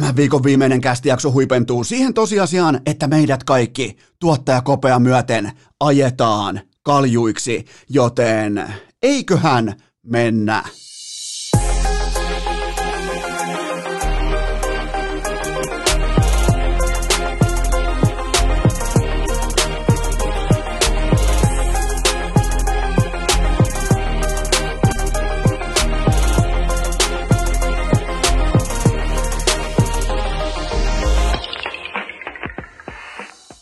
Tämän viikon viimeinen kästijakso huipentuu siihen tosiasiaan, että meidät kaikki tuottaja kopea myöten ajetaan kaljuiksi, joten eiköhän mennä.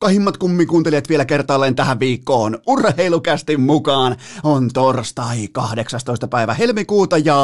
rakkahimmat kummikuuntelijat vielä kertaalleen tähän viikkoon. Urheilukästi mukaan on torstai 18. päivä helmikuuta ja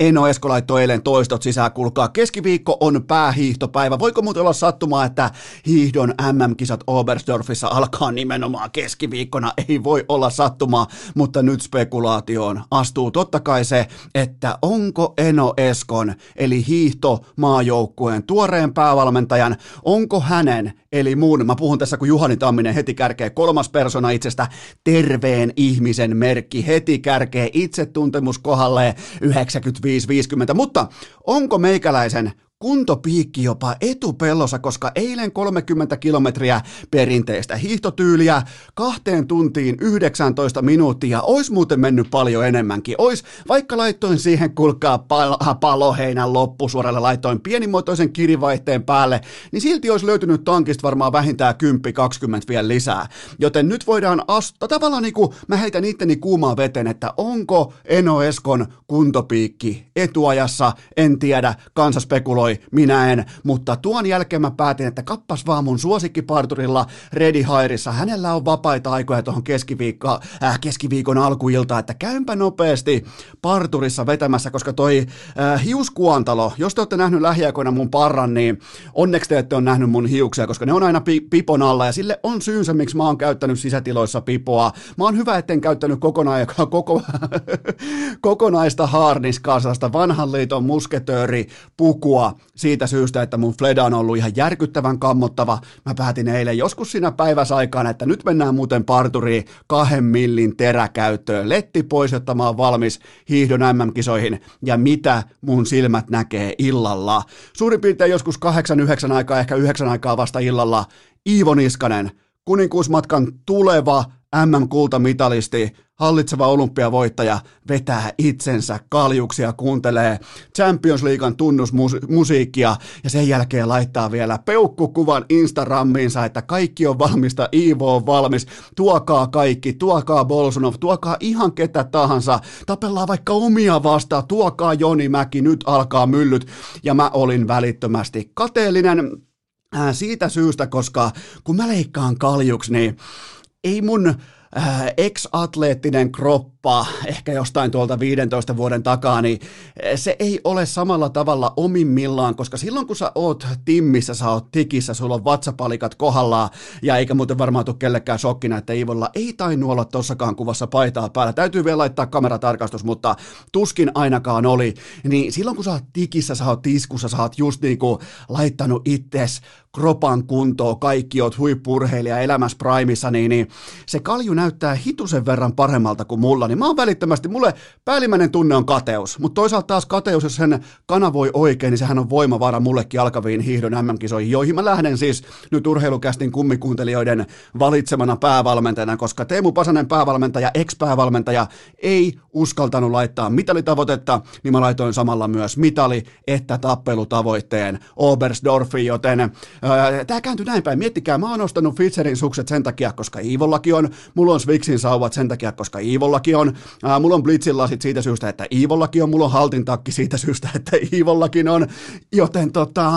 Eno Esko laittoi eilen toistot sisään, kuulkaa. Keskiviikko on päähiihtopäivä. Voiko muuten olla sattumaa, että hiihdon MM-kisat Oberstdorfissa alkaa nimenomaan keskiviikkona? Ei voi olla sattumaa, mutta nyt spekulaatioon astuu totta kai se, että onko Eno Eskon, eli hiihto maajoukkueen tuoreen päävalmentajan, onko hänen, eli muun, mä puhun tässä kun Juhani Tamminen heti kärkee kolmas persona itsestä, terveen ihmisen merkki, heti kärkee itsetuntemus kohdalle 95 50 mutta onko meikäläisen kuntopiikki jopa etupellossa, koska eilen 30 kilometriä perinteistä hiihtotyyliä kahteen tuntiin 19 minuuttia, ois muuten mennyt paljon enemmänkin. Ois, vaikka laittoin siihen kulkaa pal- paloheinän loppusuoralle, laittoin pienimuotoisen kirivaihteen päälle, niin silti olisi löytynyt tankista varmaan vähintään 10-20 vielä lisää. Joten nyt voidaan astua, tavallaan niin kuin mä heitän itteni kuumaa veteen, että onko Eno Eskon kuntopiikki etuajassa, en tiedä, kansa spekuloi sanoi, minä en, mutta tuon jälkeen mä päätin, että kappas vaan mun suosikkiparturilla Redi Hairissa, hänellä on vapaita aikoja tuohon keskiviikko, äh, keskiviikon alkuilta, että käympä nopeasti parturissa vetämässä, koska toi äh, hiuskuantalo, jos te olette nähnyt lähiaikoina mun parran, niin onneksi te ette ole nähnyt mun hiuksia, koska ne on aina pi- pipon alla ja sille on syynsä, miksi mä oon käyttänyt sisätiloissa pipoa. Mä oon hyvä, etten käyttänyt kokona- koko, kokonaista haarniskaa, sellaista vanhan liiton musketööri pukua, siitä syystä, että mun fleda on ollut ihan järkyttävän kammottava. Mä päätin eilen joskus siinä päiväsaikaan, että nyt mennään muuten parturiin kahden millin teräkäyttöön. Letti pois, jotta mä oon valmis hiihdon MM-kisoihin ja mitä mun silmät näkee illalla. Suurin piirtein joskus kahdeksan, yhdeksän aikaa, ehkä yhdeksän aikaa vasta illalla. Iivo Niskanen, kuninkuusmatkan tuleva MM-kultamitalisti, hallitseva olympiavoittaja vetää itsensä kaljuksia, kuuntelee Champions Leaguean tunnusmusiikkia ja sen jälkeen laittaa vielä peukkukuvan Instagramiinsa, että kaikki on valmista, Iivo on valmis, tuokaa kaikki, tuokaa Bolsonov, tuokaa ihan ketä tahansa, tapellaan vaikka omia vastaan, tuokaa Joni Mäki, nyt alkaa myllyt. Ja mä olin välittömästi kateellinen siitä syystä, koska kun mä leikkaan kaljuksi, niin ei mun äh, ex-atleettinen kroppa, ehkä jostain tuolta 15 vuoden takaa, niin se ei ole samalla tavalla omimmillaan, koska silloin kun sä oot timmissä, sä oot tikissä, sulla on vatsapalikat kohdallaan, ja eikä muuten varmaan tule kellekään shokkina, että Iivolla ei tainnut olla tossakaan kuvassa paitaa päällä. Täytyy vielä laittaa kameratarkastus, mutta tuskin ainakaan oli. Niin silloin kun sä oot tikissä, sä oot tiskussa, sä oot just niinku laittanut itses kropan kuntoon, kaikki oot huippurheilija elämässä primissa, niin, niin se kalju näyttää hitusen verran paremmalta kuin mulla, niin mä oon välittömästi, mulle päällimmäinen tunne on kateus, mutta toisaalta taas kateus, jos sen kanavoi oikein, niin sehän on voimavara mullekin alkaviin hiihdon MM-kisoihin, joihin mä lähden siis nyt urheilukästin kummikuuntelijoiden valitsemana päävalmentajana, koska Teemu Pasanen päävalmentaja, ex-päävalmentaja, ei uskaltanut laittaa mitalitavoitetta, niin mä laitoin samalla myös mitali että tappelutavoitteen Oberstdorfiin, joten Tämä kääntyi näin päin. Miettikää, mä oon ostanut Fitzerin sukset sen takia, koska Iivollakin on. Mulla on Swixin sauvat sen takia, koska Iivollakin on. Mulla on Blitzin lasit siitä syystä, että Iivollakin on. Mulla on Haltin takki siitä syystä, että Iivollakin on. Joten tota...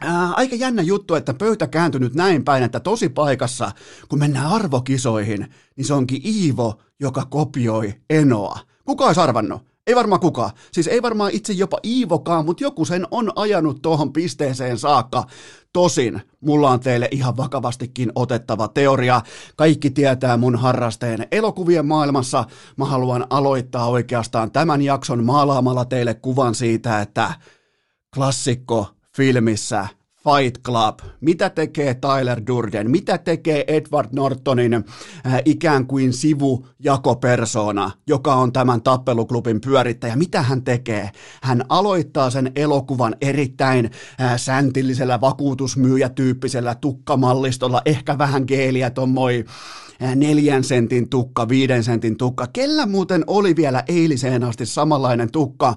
Ää, aika jännä juttu, että pöytä kääntynyt näin päin, että tosi paikassa, kun mennään arvokisoihin, niin se onkin Iivo, joka kopioi Enoa. Kuka olisi arvannut? Ei varmaan kukaan. Siis ei varmaan itse jopa Iivokaan, mutta joku sen on ajanut tuohon pisteeseen saakka. Tosin mulla on teille ihan vakavastikin otettava teoria. Kaikki tietää mun harrasteen elokuvien maailmassa. Mä haluan aloittaa oikeastaan tämän jakson maalaamalla teille kuvan siitä, että klassikko filmissä Fight Club, mitä tekee Tyler Durden, mitä tekee Edward Nortonin äh, ikään kuin sivujakopersona, joka on tämän tappeluklubin pyörittäjä, mitä hän tekee? Hän aloittaa sen elokuvan erittäin äh, säntillisellä vakuutusmyyjätyyppisellä tukkamallistolla, ehkä vähän geeliä tommoi neljän sentin tukka, viiden sentin tukka. Kellä muuten oli vielä eiliseen asti samanlainen tukka?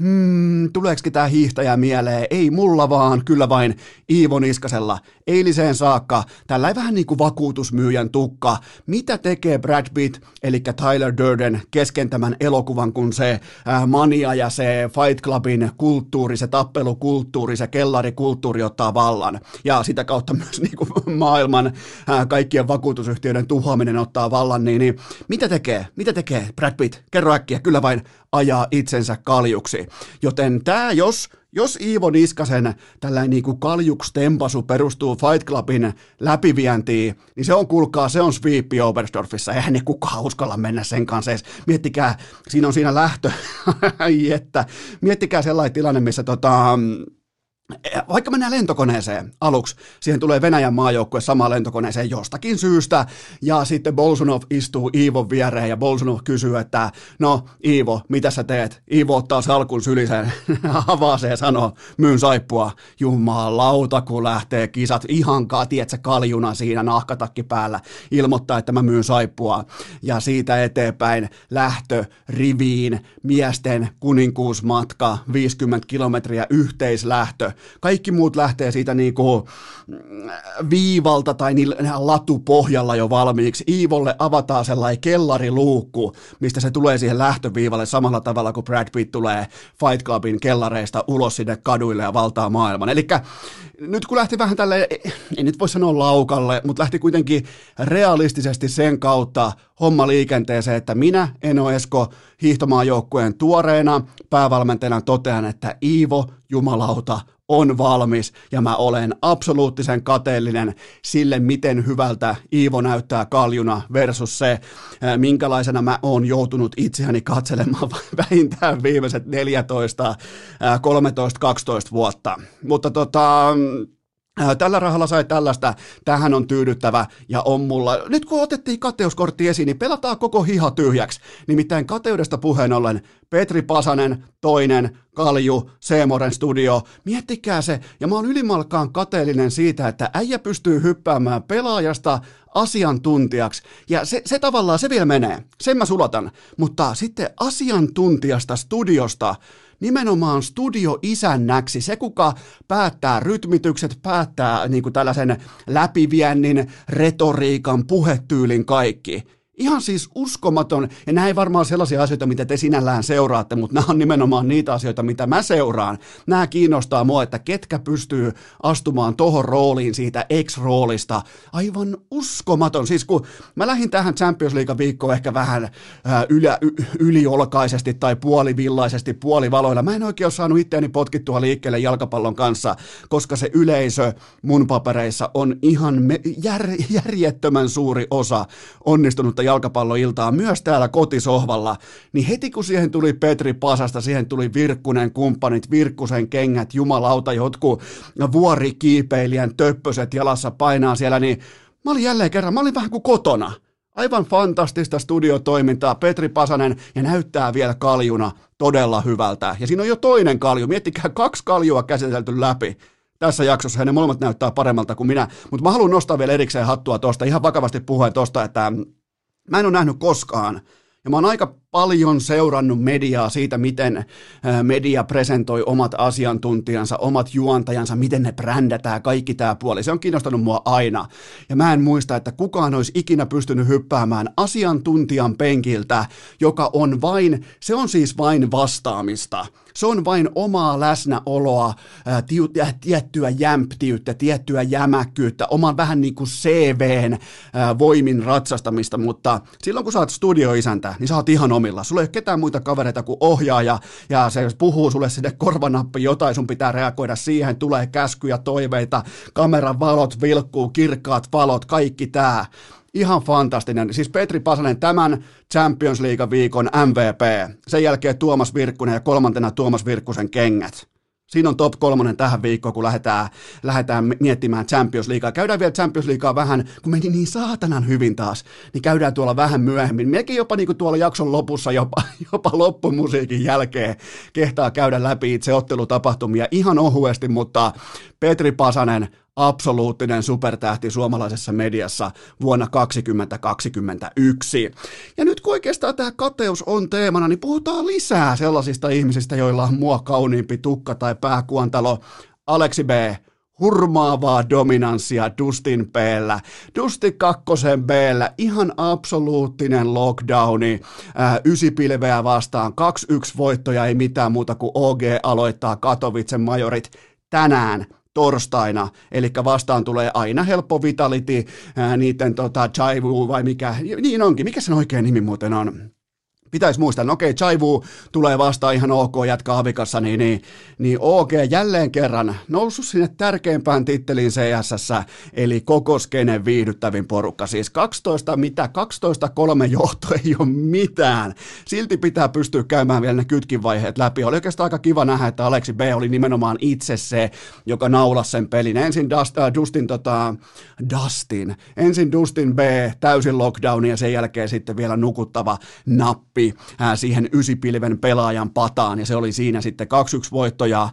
Hmm, tuleeko tämä hiihtäjä mieleen? Ei mulla vaan, kyllä vain Iivo Niskasella. Eiliseen saakka tällä vähän niin kuin vakuutusmyyjän tukka. Mitä tekee Brad Pitt, eli Tyler Durden, kesken tämän elokuvan, kun se äh, mania ja se Fight Clubin kulttuuri, se tappelukulttuuri, se kellarikulttuuri ottaa vallan. Ja sitä kautta myös niin kuin maailman äh, kaikkien vakuutusyhtiöiden tuho tuhoaminen ottaa vallan, niin, niin mitä tekee? Mitä tekee Brad Pitt? Kerro äkkiä, kyllä vain ajaa itsensä kaljuksi. Joten tämä, jos jos Iivo Niskasen tällainen niin kuin kaljukstempasu perustuu Fight Clubin läpivientiin, niin se on, kuulkaa, se on sweepi Oberstdorfissa. Eihän ne kukaan uskalla mennä sen kanssa edes. Miettikää, siinä on siinä lähtö, että miettikää sellainen tilanne, missä tota, vaikka mennään lentokoneeseen aluksi, siihen tulee Venäjän maajoukkue samaan lentokoneeseen jostakin syystä, ja sitten Bolsunov istuu Iivon viereen, ja Bolsunov kysyy, että no Iivo, mitä sä teet? Iivo ottaa salkun syliseen, avaa se ja sanoo, myyn saippua, jumalauta, kun lähtee kisat, ihan tiedätkö, kaljuna siinä nahkatakki päällä, ilmoittaa, että mä myyn saippua, ja siitä eteenpäin lähtö riviin, miesten kuninkuusmatka, 50 kilometriä yhteislähtö, kaikki muut lähtee siitä niinku viivalta tai latupohjalla jo valmiiksi. Iivolle avataan sellainen kellariluukku, mistä se tulee siihen lähtöviivalle samalla tavalla kuin Brad Pitt tulee Fight Clubin kellareista ulos sinne kaduille ja valtaa maailman. Eli nyt kun lähti vähän tälle, ei nyt voi sanoa laukalle, mutta lähti kuitenkin realistisesti sen kautta homma liikenteeseen, että minä, Eno Esko, hiihtomaajoukkueen tuoreena päävalmentajana totean, että Iivo Jumalauta on valmis ja mä olen absoluuttisen kateellinen sille, miten hyvältä Iivo näyttää kaljuna versus se, minkälaisena mä oon joutunut itseäni katselemaan vähintään viimeiset 14, 13, 12 vuotta. Mutta tota, Tällä rahalla sai tällaista, tähän on tyydyttävä ja on mulla. Nyt kun otettiin kateuskortti esiin, niin pelataan koko hiha tyhjäksi. Nimittäin kateudesta puheen ollen Petri Pasanen, toinen, Kalju, Seemoren studio. Miettikää se, ja mä oon ylimalkaan kateellinen siitä, että äijä pystyy hyppäämään pelaajasta asiantuntijaksi. Ja se, se tavallaan, se vielä menee. Sen mä sulatan. Mutta sitten asiantuntijasta studiosta nimenomaan studioisännäksi, se kuka päättää rytmitykset, päättää niin kuin tällaisen läpiviennin, retoriikan, puhetyylin kaikki. Ihan siis uskomaton, ja nämä ei varmaan sellaisia asioita, mitä te sinällään seuraatte, mutta nämä on nimenomaan niitä asioita, mitä mä seuraan. Nämä kiinnostaa mua, että ketkä pystyy astumaan tohon rooliin siitä X-roolista. Aivan uskomaton. Siis kun mä lähdin tähän Champions League viikkoon ehkä vähän ää, ylä, y, yliolkaisesti tai puolivillaisesti, puolivaloilla. Mä en oikein ole saanut itseäni potkittua liikkeelle jalkapallon kanssa, koska se yleisö mun papereissa on ihan me, jär, järjettömän suuri osa onnistunutta jalkapalloiltaa myös täällä kotisohvalla, niin heti kun siihen tuli Petri Pasasta, siihen tuli Virkkunen kumppanit, Virkkusen kengät, jumalauta, jotkut vuorikiipeilijän töppöset jalassa painaa siellä, niin mä olin jälleen kerran, mä olin vähän kuin kotona. Aivan fantastista studiotoimintaa, Petri Pasanen, ja näyttää vielä kaljuna todella hyvältä. Ja siinä on jo toinen kalju, miettikää kaksi kaljua käsitelty läpi tässä jaksossa, ja ne molemmat näyttää paremmalta kuin minä. Mutta mä haluan nostaa vielä erikseen hattua tuosta, ihan vakavasti puhuen tuosta, että Mä en ole nähnyt koskaan, ja mä oon aika paljon seurannut mediaa siitä, miten media presentoi omat asiantuntijansa, omat juontajansa, miten ne brändätään, kaikki tämä puoli. Se on kiinnostanut mua aina. Ja mä en muista, että kukaan olisi ikinä pystynyt hyppäämään asiantuntijan penkiltä, joka on vain, se on siis vain vastaamista. Se on vain omaa läsnäoloa, ää, tiu, ää, tiettyä jämptiyttä, tiettyä jämäkkyyttä, oman vähän niin kuin CVn ää, voimin ratsastamista, mutta silloin kun sä oot studioisäntä, niin sä oot ihan omilla. Sulla ei ole ketään muita kavereita kuin ohjaaja, ja se puhuu sulle sinne korvanappi jotain, sun pitää reagoida siihen, tulee käskyjä, toiveita, kameran valot vilkkuu, kirkkaat valot, kaikki tää. Ihan fantastinen. Siis Petri Pasanen tämän Champions League viikon MVP. Sen jälkeen Tuomas Virkkunen ja kolmantena Tuomas Virkkusen kengät. Siinä on top kolmonen tähän viikkoon, kun lähdetään, lähdetään miettimään Champions Leaguea. Käydään vielä Champions Leaguea vähän, kun meni niin saatanan hyvin taas, niin käydään tuolla vähän myöhemmin. Melkein jopa niin kuin tuolla jakson lopussa, jopa, jopa loppumusiikin jälkeen kehtaa käydä läpi itse ottelutapahtumia ihan ohuesti, mutta Petri Pasanen absoluuttinen supertähti suomalaisessa mediassa vuonna 2021. Ja nyt kun oikeastaan tämä kateus on teemana, niin puhutaan lisää sellaisista ihmisistä, joilla on mua kauniimpi tukka tai pääkuontalo. Aleksi B hurmaavaa dominanssia Dustin b Dustin kakkosen b ihan absoluuttinen lockdowni, ää, ysipilveä vastaan, 2-1 voittoja, ei mitään muuta kuin OG aloittaa Katowicen majorit tänään torstaina, eli vastaan tulee aina helppo Vitality, ää, niiden tota, Chaivu vai mikä, niin onkin, mikä sen oikein nimi muuten on? Pitäisi muistaa, no okei, Chaivu tulee vastaan ihan ok jatkaa Avikassa, niin, niin, niin OK jälleen kerran noussut sinne tärkeimpään tittelin CSS, eli koko skenen viihdyttävin porukka. Siis 12, mitä? 12-3 johto ei ole mitään. Silti pitää pystyä käymään vielä ne kytkivaiheet läpi. Oli oikeastaan aika kiva nähdä, että Aleksi B oli nimenomaan itse se, joka naulasi sen pelin. Ensin Dust, äh, Dustin, tota, Dustin, ensin Dustin B täysin lockdown ja sen jälkeen sitten vielä nukuttava nappi ää, siihen ysipilven pelaajan pataan, ja se oli siinä sitten 2-1 voitto, ja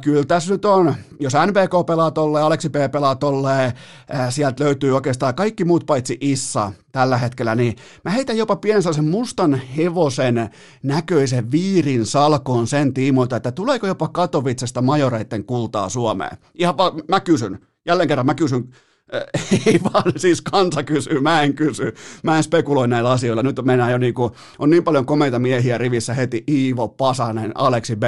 kyllä tässä nyt on, jos NBK pelaa tolleen, Aleksi P pelaa tolleen, ää, sieltä löytyy oikeastaan kaikki muut paitsi Issa tällä hetkellä, niin mä heitän jopa pienen sellaisen mustan hevosen näköisen viirin salkoon sen tiimoilta, että tuleeko jopa Katovitsesta majoreiden kultaa Suomeen. Ihan vaan, mä kysyn, jälleen kerran mä kysyn ei vaan siis kansa kysyy, mä en kysy, mä en spekuloi näillä asioilla. Nyt mennään jo niinku, on niin paljon komeita miehiä rivissä heti, Iivo, Pasanen, Aleksi B,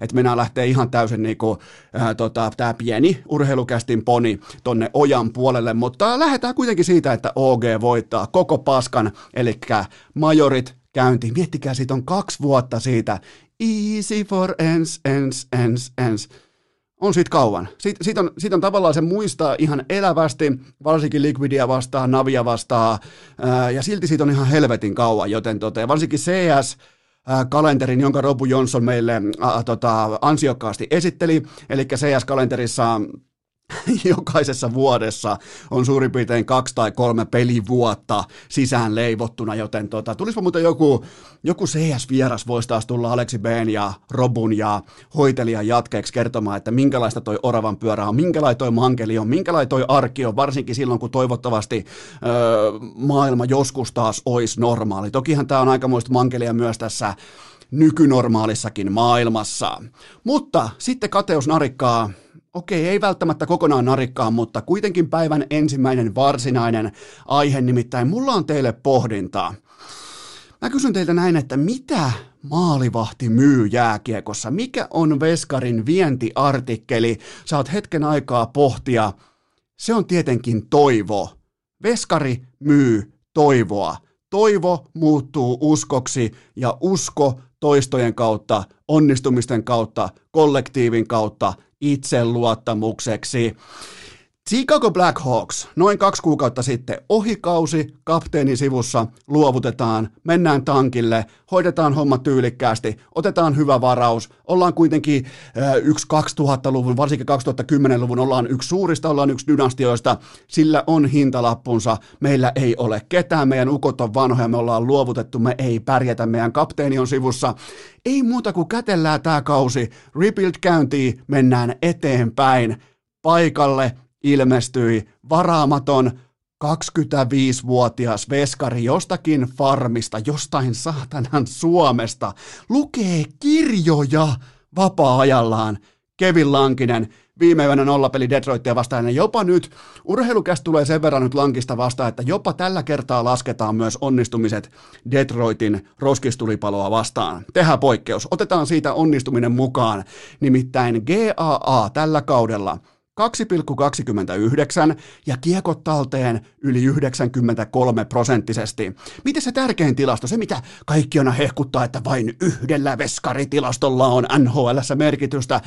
että mennään lähtee ihan täysin niinku, ää, tota, tää pieni urheilukästin poni tonne ojan puolelle, mutta lähdetään kuitenkin siitä, että OG voittaa koko paskan, eli majorit käynti. Miettikää, siitä on kaksi vuotta siitä. Easy for ens, ens, ens, ens on siitä kauan. Siitä, siitä, on, siitä on tavallaan se muistaa ihan elävästi, varsinkin Liquidia vastaan, Navia vastaan, ää, ja silti siitä on ihan helvetin kauan, joten tota, varsinkin CS, kalenterin, jonka Robu Johnson meille ää, tota, ansiokkaasti esitteli, eli CS-kalenterissa jokaisessa vuodessa on suurin piirtein kaksi tai kolme pelivuotta sisään leivottuna, joten tota, tulisiko muuten joku, joku CS-vieras voisi taas tulla Aleksi B ja Robun ja hoitelijan jatkeeksi kertomaan, että minkälaista toi oravan pyörä on, minkälainen toi mankeli on, minkälainen toi arki on, varsinkin silloin, kun toivottavasti öö, maailma joskus taas olisi normaali. Tokihan tämä on aikamoista mankelia myös tässä nykynormaalissakin maailmassa. Mutta sitten kateus narikkaa okei, ei välttämättä kokonaan narikkaa, mutta kuitenkin päivän ensimmäinen varsinainen aihe, nimittäin mulla on teille pohdintaa. Mä kysyn teiltä näin, että mitä maalivahti myy jääkiekossa? Mikä on Veskarin vientiartikkeli? Saat hetken aikaa pohtia. Se on tietenkin toivo. Veskari myy toivoa. Toivo muuttuu uskoksi ja usko toistojen kautta, onnistumisten kautta, kollektiivin kautta itseluottamukseksi. Chicago Blackhawks, noin kaksi kuukautta sitten, ohikausi, kapteenin sivussa, luovutetaan, mennään tankille, hoidetaan homma tyylikkäästi, otetaan hyvä varaus, ollaan kuitenkin äh, yksi 2000-luvun, varsinkin 2010-luvun, ollaan yksi suurista, ollaan yksi dynastioista, sillä on hintalappunsa, meillä ei ole ketään, meidän ukot on vanhoja, me ollaan luovutettu, me ei pärjätä, meidän kapteeni on sivussa, ei muuta kuin kätellään tämä kausi, rebuild käyntiin, mennään eteenpäin, paikalle, ilmestyi varaamaton 25-vuotias veskari jostakin farmista, jostain saatanan Suomesta, lukee kirjoja vapaa-ajallaan. Kevin Lankinen, viime yönä nollapeli Detroitia vastaan, ja jopa nyt, urheilukästä tulee sen verran nyt Lankista vastaan, että jopa tällä kertaa lasketaan myös onnistumiset Detroitin roskistulipaloa vastaan. Tehdään poikkeus, otetaan siitä onnistuminen mukaan, nimittäin GAA tällä kaudella – 2,29 ja kiekot talteen yli 93 prosenttisesti. Miten se tärkein tilasto, se mitä kaikki aina hehkuttaa, että vain yhdellä veskaritilastolla on NHLssä merkitystä,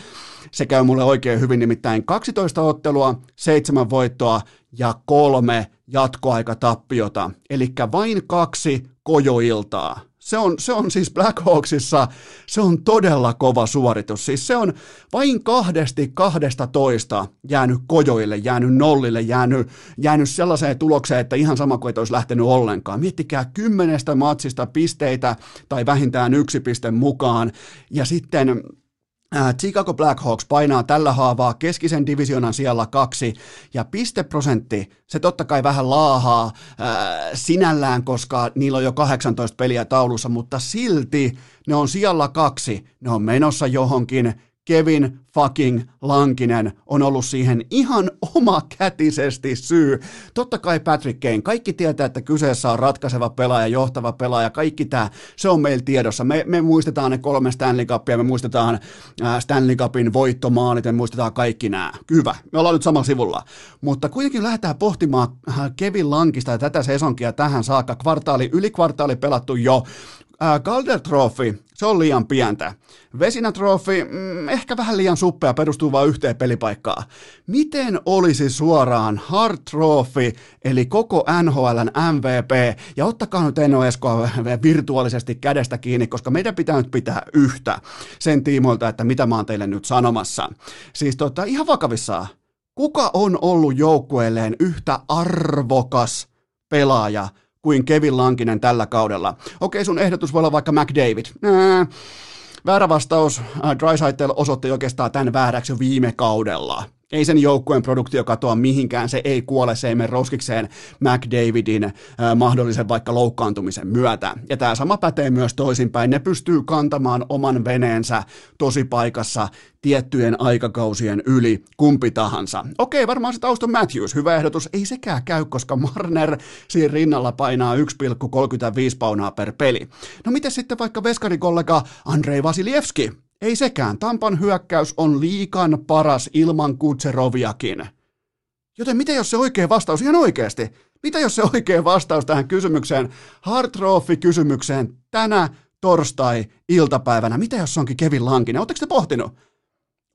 se käy mulle oikein hyvin, nimittäin 12 ottelua, 7 voittoa ja kolme jatkoaikatappiota, eli vain kaksi kojoiltaa Se on, se on siis Blackhawksissa, se on todella kova suoritus. Siis se on vain kahdesti kahdesta toista jäänyt kojoille, jäänyt nollille, jäänyt, jäänyt sellaiseen tulokseen, että ihan sama kuin et olisi lähtenyt ollenkaan. Miettikää kymmenestä matsista pisteitä tai vähintään yksi piste mukaan. Ja sitten Chicago Blackhawks painaa tällä haavaa keskisen divisionan siellä kaksi, ja pisteprosentti, se totta kai vähän laahaa ää, sinällään, koska niillä on jo 18 peliä taulussa, mutta silti ne on siellä kaksi, ne on menossa johonkin, Kevin fucking Lankinen on ollut siihen ihan omakätisesti syy. Totta kai Patrick Kane, kaikki tietää, että kyseessä on ratkaiseva pelaaja, johtava pelaaja, kaikki tämä, se on meillä tiedossa. Me, me muistetaan ne kolme Stanley Cupia, me muistetaan Stanley Cupin voittomaalit, me muistetaan kaikki nämä. Hyvä, me ollaan nyt samalla sivulla. Mutta kuitenkin lähdetään pohtimaan Kevin Lankista ja tätä sesonkia tähän saakka. Kvartaali, yli kvartaali pelattu jo. Äh, Calder Trophy, se on liian pientä. Vesinä Trophy, mm, ehkä vähän liian suppea, perustuu vain yhteen pelipaikkaan. Miten olisi suoraan Hard Trophy, eli koko NHLn MVP, ja ottakaa nyt Eno Eskoa virtuaalisesti kädestä kiinni, koska meidän pitää nyt pitää yhtä sen tiimoilta, että mitä mä oon teille nyt sanomassa. Siis tota, ihan vakavissaan, kuka on ollut joukkueelleen yhtä arvokas pelaaja kuin Kevin Lankinen tällä kaudella. Okei, sun ehdotus voi olla vaikka McDavid. Nää, väärä vastaus. Äh, Drysaitel osoitti oikeastaan tämän vääräksi jo viime kaudella. Ei sen joukkueen produktio katoa mihinkään, se ei kuole, se ei mene roskikseen McDavidin äh, mahdollisen vaikka loukkaantumisen myötä. Ja tämä sama pätee myös toisinpäin, ne pystyy kantamaan oman veneensä tosi paikassa tiettyjen aikakausien yli kumpi tahansa. Okei, varmaan se Auston Matthews, hyvä ehdotus, ei sekään käy, koska Marner siinä rinnalla painaa 1,35 paunaa per peli. No miten sitten vaikka veskarikollega Andrei Vasilievski? Ei sekään. Tampan hyökkäys on liikan paras ilman Kutseroviakin. Joten mitä jos se oikea vastaus, ihan oikeasti, mitä jos se oikea vastaus tähän kysymykseen, Hard kysymykseen tänä torstai-iltapäivänä, mitä jos se onkin Kevin Lankinen? Oletteko te pohtinut?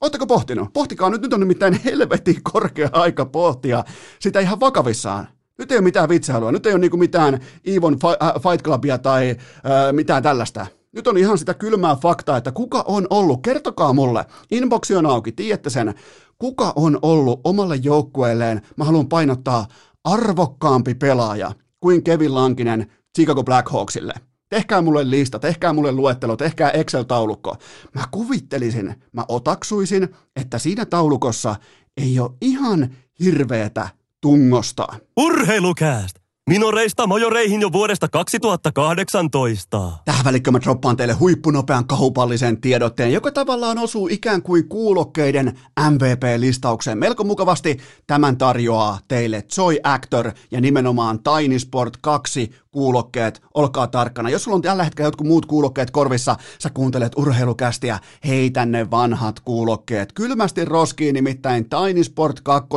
Oletteko pohtinut? Pohtikaa nyt, nyt on nimittäin helvetin korkea aika pohtia sitä ihan vakavissaan. Nyt ei ole mitään vitsailua, nyt ei ole niinku mitään Evon äh, Fight Clubia tai äh, mitään tällaista. Nyt on ihan sitä kylmää faktaa, että kuka on ollut, kertokaa mulle, inboxi on auki, tiedätte sen, kuka on ollut omalle joukkueelleen, mä haluan painottaa, arvokkaampi pelaaja kuin Kevin Lankinen Chicago Blackhawksille. Tehkää mulle lista, tehkää mulle luettelo, tehkää Excel-taulukko. Mä kuvittelisin, mä otaksuisin, että siinä taulukossa ei ole ihan hirveetä tungosta. Urheilukääst! Minoreista majoreihin jo vuodesta 2018. Tähän välikköön mä droppaan teille huippunopean kahupallisen tiedotteen, joka tavallaan osuu ikään kuin kuulokkeiden MVP-listaukseen. Melko mukavasti tämän tarjoaa teille Joy Actor ja nimenomaan Tiny Sport 2 kuulokkeet, olkaa tarkkana. Jos sulla on tällä hetkellä jotkut muut kuulokkeet korvissa, sä kuuntelet urheilukästiä, heitä ne vanhat kuulokkeet. Kylmästi roskiin nimittäin Tiny Sport 2,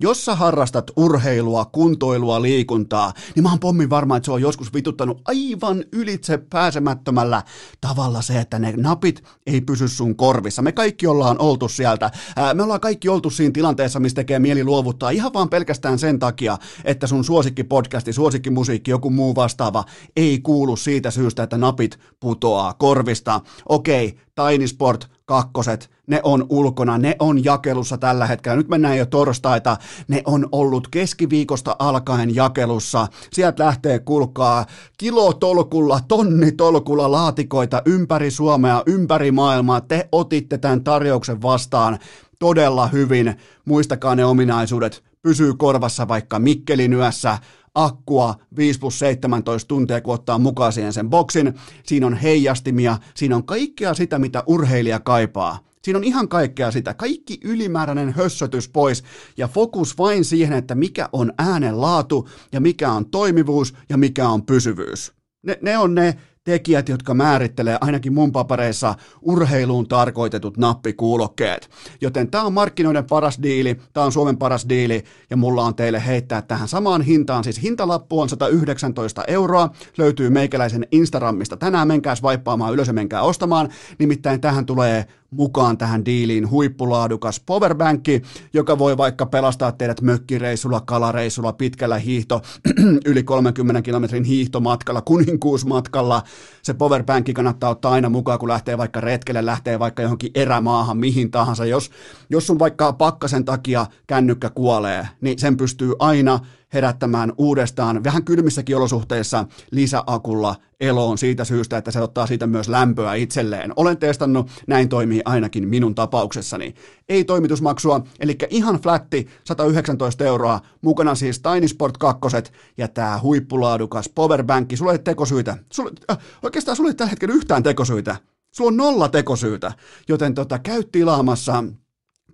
jos sä harrastat urheilua, kuntoilua, liikuntaa, niin mä oon pommin varma, että se on joskus vituttanut aivan ylitse pääsemättömällä tavalla se, että ne napit ei pysy sun korvissa. Me kaikki ollaan oltu sieltä. Me ollaan kaikki oltu siinä tilanteessa, missä tekee mieli luovuttaa ihan vaan pelkästään sen takia, että sun suosikkipodcasti, suosikkimusiikki, joku muu vastaava ei kuulu siitä syystä, että napit putoaa korvista. Okei, Tiny Sport kakkoset, ne on ulkona, ne on jakelussa tällä hetkellä. Nyt mennään jo torstaita, ne on ollut keskiviikosta alkaen jakelussa. Sieltä lähtee kulkaa kilotolkulla, tonnitolkulla laatikoita ympäri Suomea, ympäri maailmaa. Te otitte tämän tarjouksen vastaan todella hyvin. Muistakaa ne ominaisuudet. Pysyy korvassa vaikka Mikkelin yössä, akkua 5 plus 17 tuntia, kun ottaa mukaan siihen sen boksin. Siinä on heijastimia, siinä on kaikkea sitä, mitä urheilija kaipaa. Siinä on ihan kaikkea sitä. Kaikki ylimääräinen hössötys pois ja fokus vain siihen, että mikä on äänen laatu ja mikä on toimivuus ja mikä on pysyvyys. Ne, ne on ne tekijät, jotka määrittelee ainakin mun papereissa urheiluun tarkoitetut nappikuulokkeet. Joten tämä on markkinoiden paras diili, tämä on Suomen paras diili ja mulla on teille heittää tähän samaan hintaan, siis hintalappu on 119 euroa, löytyy meikäläisen Instagramista tänään, menkääs vaippaamaan ylös ja menkää ostamaan, nimittäin tähän tulee mukaan tähän diiliin huippulaadukas powerbankki, joka voi vaikka pelastaa teidät mökkireisulla, kalareisulla, pitkällä hiihto, yli 30 kilometrin hiihtomatkalla, kuninkuusmatkalla. Se powerbankki kannattaa ottaa aina mukaan, kun lähtee vaikka retkelle, lähtee vaikka johonkin erämaahan, mihin tahansa. Jos, jos sun vaikka pakkasen takia kännykkä kuolee, niin sen pystyy aina herättämään uudestaan vähän kylmissäkin olosuhteissa lisäakulla eloon siitä syystä, että se ottaa siitä myös lämpöä itselleen. Olen testannut, näin toimii ainakin minun tapauksessani. Ei toimitusmaksua, eli ihan flätti 119 euroa, mukana siis Tiny Sport 2 ja tämä huippulaadukas powerbankki. Sulla ei tekosyitä, sulla, äh, oikeastaan sulla ei tällä hetkellä yhtään tekosyitä. Sulla on nolla tekosyytä, joten tota, käy tilaamassa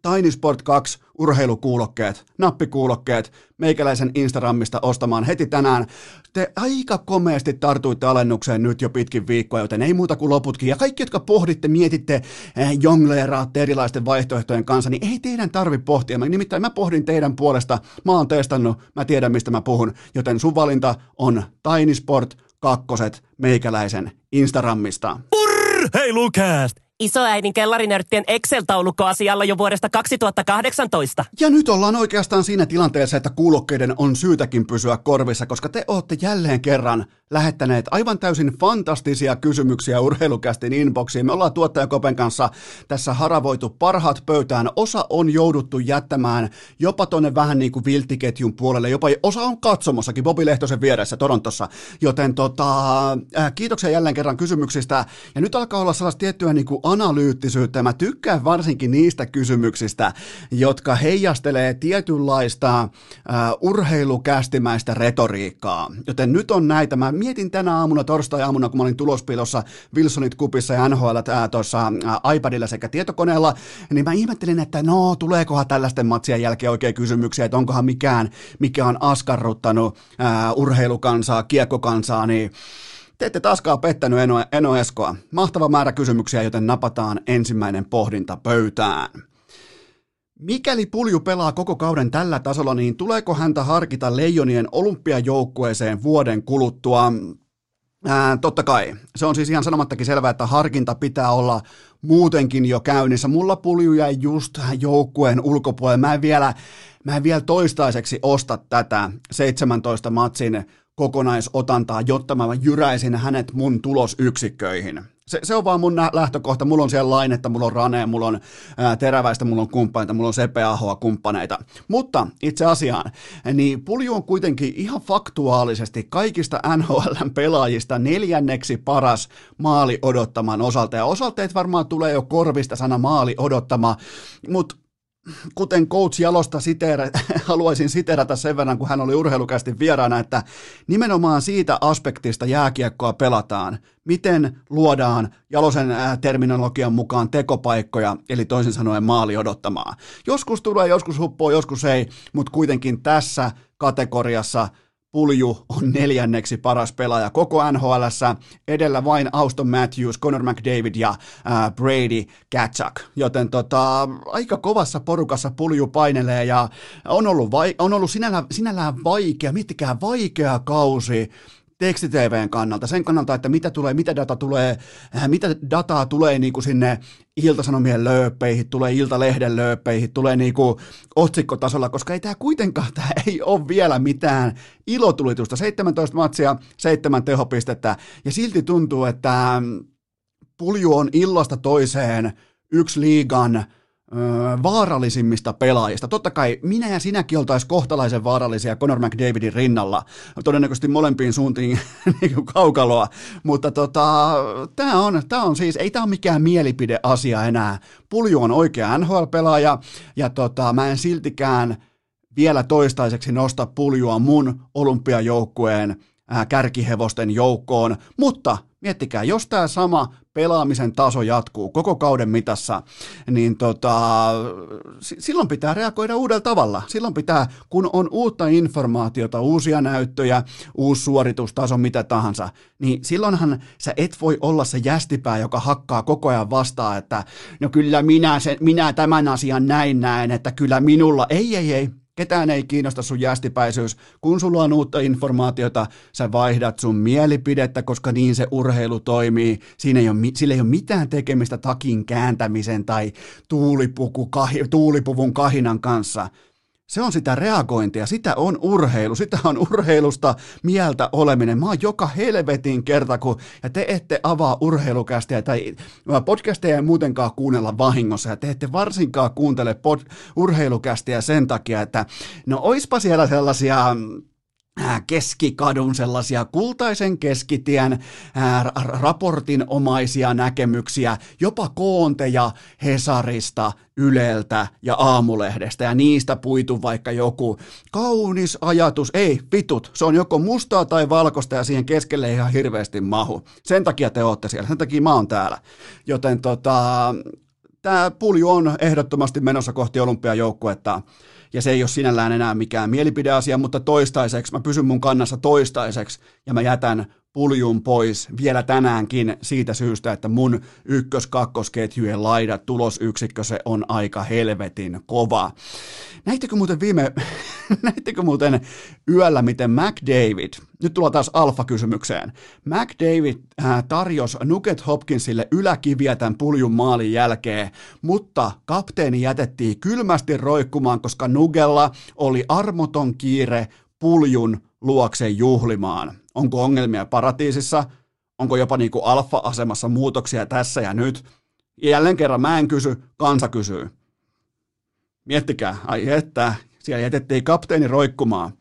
Tiny Sport 2 urheilukuulokkeet, nappikuulokkeet, meikäläisen Instagramista ostamaan heti tänään. Te aika komeasti tartuitte alennukseen nyt jo pitkin viikkoa, joten ei muuta kuin loputkin. Ja kaikki, jotka pohditte, mietitte, eh, jongleeraatte erilaisten vaihtoehtojen kanssa, niin ei teidän tarvi pohtia. Mä, nimittäin mä pohdin teidän puolesta, mä oon testannut, mä tiedän mistä mä puhun, joten sun valinta on Tiny Sport kakkoset meikäläisen Instagramista. Urheilukääst! Isoäidin kellarinörttien Excel-taulukko asialla jo vuodesta 2018. Ja nyt ollaan oikeastaan siinä tilanteessa, että kuulokkeiden on syytäkin pysyä korvissa, koska te olette jälleen kerran lähettäneet aivan täysin fantastisia kysymyksiä urheilukästin inboxiin. Me ollaan tuottajakopen kanssa tässä haravoitu parhaat pöytään. Osa on jouduttu jättämään jopa tonne vähän niin kuin viltiketjun puolelle, jopa osa on katsomossakin Bobi Lehtosen vieressä Torontossa. Joten tota, äh, kiitoksia jälleen kerran kysymyksistä. Ja nyt alkaa olla sellaista tiettyä niin kuin analyyttisyyttä. Mä tykkään varsinkin niistä kysymyksistä, jotka heijastelee tietynlaista äh, urheilukästimäistä retoriikkaa. Joten nyt on näitä. Mä mietin tänä aamuna, torstai-aamuna, kun mä olin tulospiilossa Wilsonit kupissa ja NHL tuossa iPadilla sekä tietokoneella, niin mä ihmettelin, että no, tuleekohan tällaisten matsien jälkeen oikein kysymyksiä, että onkohan mikään, mikä on askarruttanut ää, urheilukansaa, kiekkokansaa, niin te ette taaskaan pettänyt Eno, Eno Eskoa. Mahtava määrä kysymyksiä, joten napataan ensimmäinen pohdinta pöytään. Mikäli Pulju pelaa koko kauden tällä tasolla, niin tuleeko häntä harkita Leijonien olympiajoukkueeseen vuoden kuluttua? Ää, totta kai. Se on siis ihan sanomattakin selvää, että harkinta pitää olla muutenkin jo käynnissä. Mulla Pulju jäi just joukkueen ulkopuolelle. Mä en vielä, mä en vielä toistaiseksi osta tätä 17 matsin kokonaisotantaa, jotta mä jyräisin hänet mun tulosyksikköihin. Se, se on vaan mun lähtökohta. Mulla on siellä lainetta, mulla on Rane, mulla on ää, Teräväistä, mulla on kumppaneita, mulla on Sepe Ahoa kumppaneita. Mutta itse asiaan, niin Pulju on kuitenkin ihan faktuaalisesti kaikista NHLn pelaajista neljänneksi paras maali odottaman osalta. Ja osalteet varmaan tulee jo korvista sana maali odottama, mutta kuten coach Jalosta siteera, haluaisin siterata sen verran, kun hän oli urheilukästi vieraana, että nimenomaan siitä aspektista jääkiekkoa pelataan. Miten luodaan Jalosen äh, terminologian mukaan tekopaikkoja, eli toisin sanoen maali odottamaan. Joskus tulee, joskus huppoo, joskus ei, mutta kuitenkin tässä kategoriassa – Pulju on neljänneksi paras pelaaja koko nhl edellä vain Auston Matthews, Connor McDavid ja äh, Brady Katchak. Joten tota, aika kovassa porukassa Pulju painelee ja on ollut, vai, on ollut sinällään, sinällään vaikea, miettikää vaikea kausi tekstitvn kannalta, sen kannalta, että mitä tulee, mitä data tulee, äh, mitä dataa tulee niin kuin sinne iltasanomien lööppeihin, tulee iltalehden lööppeihin, tulee niin kuin otsikkotasolla, koska ei tämä kuitenkaan, tämä ei ole vielä mitään ilotulitusta. 17 matsia, 7 tehopistettä, ja silti tuntuu, että pulju on illasta toiseen yksi liigan vaarallisimmista pelaajista. Totta kai minä ja sinäkin oltaisiin kohtalaisen vaarallisia Conor McDavidin rinnalla, todennäköisesti molempiin suuntiin niin kaukaloa, mutta tota, tämä on, tää on siis, ei tämä ole mikään mielipideasia enää. Pulju on oikea NHL-pelaaja ja tota, mä en siltikään vielä toistaiseksi nosta puljua mun olympiajoukkueen kärkihevosten joukkoon, mutta miettikää, jos tämä sama pelaamisen taso jatkuu koko kauden mitassa, niin tota, silloin pitää reagoida uudella tavalla. Silloin pitää, kun on uutta informaatiota, uusia näyttöjä, uusi suoritustaso, mitä tahansa, niin silloinhan sä et voi olla se jästipää, joka hakkaa koko ajan vastaan, että no kyllä minä, se, minä tämän asian näin näen, että kyllä minulla, ei, ei, ei, Ketään ei kiinnosta sun jästipäisyys. Kun sulla on uutta informaatiota, sä vaihdat sun mielipidettä, koska niin se urheilu toimii. Siinä ei ole, sillä ei ole mitään tekemistä takin kääntämisen tai tuulipuku, tuulipuvun kahinan kanssa. Se on sitä reagointia, sitä on urheilu, sitä on urheilusta mieltä oleminen. Mä oon joka helvetin kerta, kun ja te ette avaa urheilukästiä tai podcasteja ei muutenkaan kuunnella vahingossa ja te ette varsinkaan kuuntele pod, urheilukästiä sen takia, että no oispa siellä sellaisia Äh, keskikadun sellaisia kultaisen keskitien äh, raportinomaisia näkemyksiä, jopa koonteja Hesarista, Yleltä ja Aamulehdestä ja niistä puitu vaikka joku kaunis ajatus, ei vitut, se on joko mustaa tai valkoista ja siihen keskelle ei ihan hirveästi mahu. Sen takia te olette siellä, sen takia mä oon täällä. Joten tota, tämä pulju on ehdottomasti menossa kohti olympiajoukkuetta ja se ei ole sinällään enää mikään mielipideasia, mutta toistaiseksi, mä pysyn mun kannassa toistaiseksi, ja mä jätän puljun pois vielä tänäänkin siitä syystä, että mun ykkös-kakkosketjujen laidat tulosyksikkö se on aika helvetin kova. Näittekö muuten viime, näittekö muuten yöllä, miten McDavid, nyt tullaan taas alfa-kysymykseen, McDavid äh, tarjosi Nugget Hopkinsille yläkiviä tämän puljun maalin jälkeen, mutta kapteeni jätettiin kylmästi roikkumaan, koska Nugella oli armoton kiire puljun luokse juhlimaan. Onko ongelmia paratiisissa? Onko jopa niin kuin alfa-asemassa muutoksia tässä ja nyt? Ja jälleen kerran mä en kysy, kansa kysyy. Miettikää, ai että, siellä jätettiin kapteeni roikkumaan.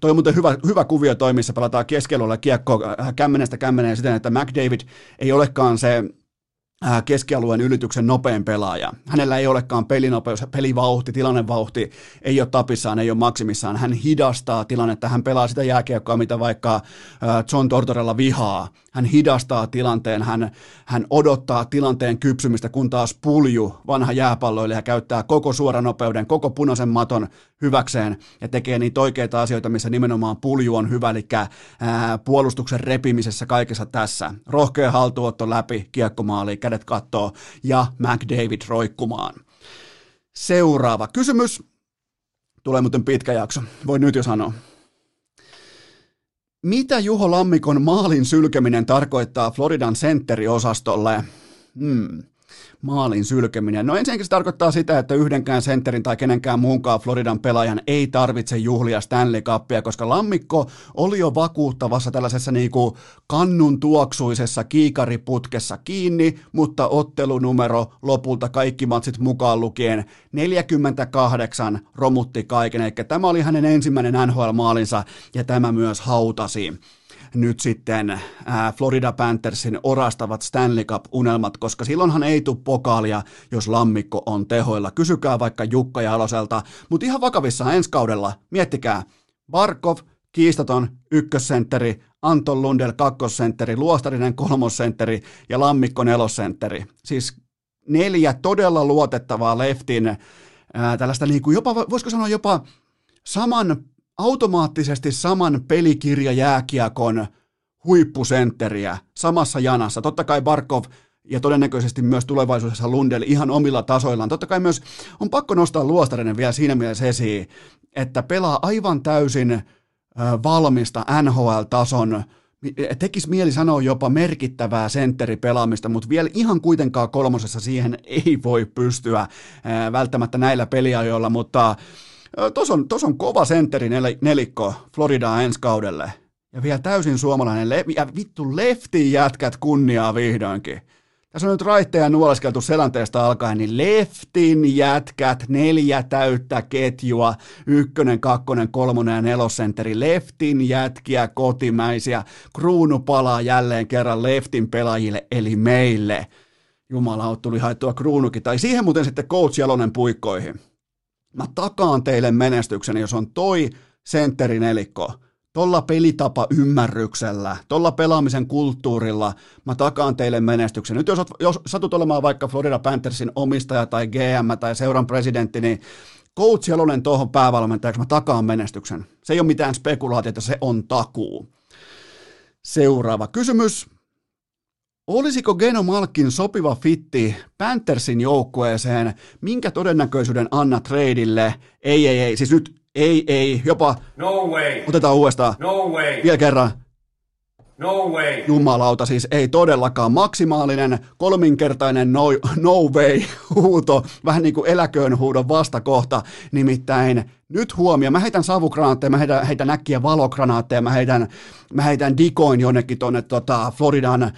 Toi on muuten hyvä, hyvä kuvio toi, missä pelataan keskialueella kiekko äh, kämmenestä kämmeneen siten, että McDavid ei olekaan se keskialueen ylityksen nopein pelaaja. Hänellä ei olekaan pelinopeus, pelivauhti, tilannevauhti, ei ole tapissaan, ei ole maksimissaan. Hän hidastaa tilannetta, hän pelaa sitä jääkiekkoa, mitä vaikka äh, John Tortorella vihaa. Hän hidastaa tilanteen, hän, hän odottaa tilanteen kypsymistä, kun taas pulju, vanha jääpalloilija, käyttää koko suoranopeuden, koko punaisen maton hyväkseen ja tekee niitä oikeita asioita, missä nimenomaan pulju on hyvä, eli ää, puolustuksen repimisessä kaikessa tässä. Rohkea haltuotto läpi, kiekkomaali, kädet kattoo ja McDavid roikkumaan. Seuraava kysymys. Tulee muuten pitkä jakso, voi nyt jo sanoa. Mitä Juho Lammikon maalin sylkeminen tarkoittaa Floridan sentteriosastolle? Hmm maalin sylkeminen. No ensinnäkin se tarkoittaa sitä, että yhdenkään sentterin tai kenenkään muunkaan Floridan pelaajan ei tarvitse juhlia Stanley Cupia, koska Lammikko oli jo vakuuttavassa tällaisessa niin kuin kannun tuoksuisessa kiikariputkessa kiinni, mutta ottelunumero lopulta kaikki matsit mukaan lukien 48 romutti kaiken, eli tämä oli hänen ensimmäinen NHL-maalinsa ja tämä myös hautasi nyt sitten Florida Panthersin orastavat Stanley Cup-unelmat, koska silloinhan ei tule pokaalia, jos lammikko on tehoilla. Kysykää vaikka Jukka Jaloselta, mutta ihan vakavissaan ensi kaudella, miettikää, Barkov, kiistaton ykkössentteri, Anton Lundell kakkosentteri, Luostarinen kolmosentteri ja Lammikko nelosentteri. Siis neljä todella luotettavaa leftin, ää, tällaista niin kuin jopa, voisiko sanoa jopa saman automaattisesti saman pelikirja jääkiekon huippusentteriä samassa janassa. Totta kai Barkov ja todennäköisesti myös tulevaisuudessa Lundell ihan omilla tasoillaan. Totta kai myös on pakko nostaa Luostarinen vielä siinä mielessä esiin, että pelaa aivan täysin valmista NHL-tason tekisi mieli sanoa jopa merkittävää sentteripelaamista, mutta vielä ihan kuitenkaan kolmosessa siihen ei voi pystyä välttämättä näillä peliajoilla, mutta Tuossa on, tos on kova sentteri nelikko Floridaa ensi kaudelle. Ja vielä täysin suomalainen, le- ja vittu leftin jätkät kunniaa vihdoinkin. Tässä on nyt raitteja nuoleskeltu selänteesta alkaen, niin leftin jätkät, neljä täyttä ketjua, ykkönen, kakkonen, kolmonen ja nelosentteri, leftin jätkiä kotimäisiä, kruunu palaa jälleen kerran leftin pelaajille, eli meille. Jumala, tuli haettua kruunukin, tai siihen muuten sitten coach Jalonen puikkoihin. Mä takaan teille menestyksen, jos on toi sentterin elikko. Tolla pelitapa ymmärryksellä, tolla pelaamisen kulttuurilla, mä takaan teille menestyksen. Nyt jos, jos satut olemaan vaikka Florida Panthersin omistaja tai GM tai seuran presidentti, niin coach Jalonen tuohon päävalmentajaksi, mä takaan menestyksen. Se ei ole mitään spekulaatiota, se on takuu. Seuraava kysymys. Olisiko Geno Malkin sopiva fitti Panthersin joukkueeseen? Minkä todennäköisyyden anna tradeille? Ei, ei, ei. Siis nyt Ei, ei, jopa. No way. Otetaan uudestaan. No way. Vielä kerran. No way. Jumalauta, siis ei todellakaan maksimaalinen kolminkertainen no, no way huuto, vähän niin kuin eläköön huudon vastakohta, nimittäin nyt huomio, mä heitän savukranaatteja, mä heitän, heitän äkkiä valokranaatteja, mä heitän, mä heitän dikoin jonnekin tuonne tota Floridan äh,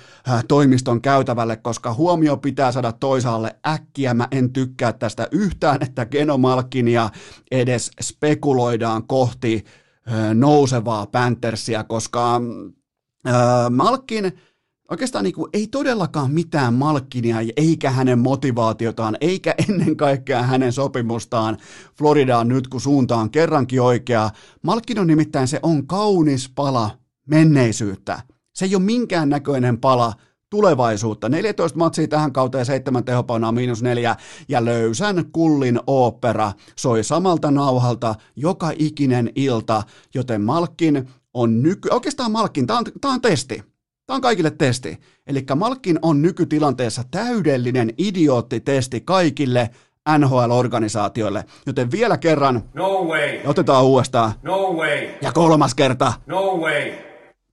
toimiston käytävälle, koska huomio pitää saada toisaalle äkkiä. Mä en tykkää tästä yhtään, että Genomalkinia edes spekuloidaan kohti äh, nousevaa Panthersia, koska äh, Malkin oikeastaan niin kuin, ei todellakaan mitään Malkinia eikä hänen motivaatiotaan, eikä ennen kaikkea hänen sopimustaan Floridaan nyt, kun suunta on kerrankin oikea. Malkin on nimittäin se on kaunis pala menneisyyttä. Se ei ole minkään näköinen pala tulevaisuutta. 14 matsia tähän kauteen, 7 tehopaunaa, miinus 4 ja löysän kullin opera soi samalta nauhalta joka ikinen ilta, joten Malkin on nyky... Oikeastaan Malkin, tämä on, tää on testi. Tämä on kaikille testi. Eli Malkin on nykytilanteessa täydellinen idioottitesti kaikille NHL-organisaatioille. Joten vielä kerran, No way. otetaan uudestaan. No way. Ja kolmas kerta. No way.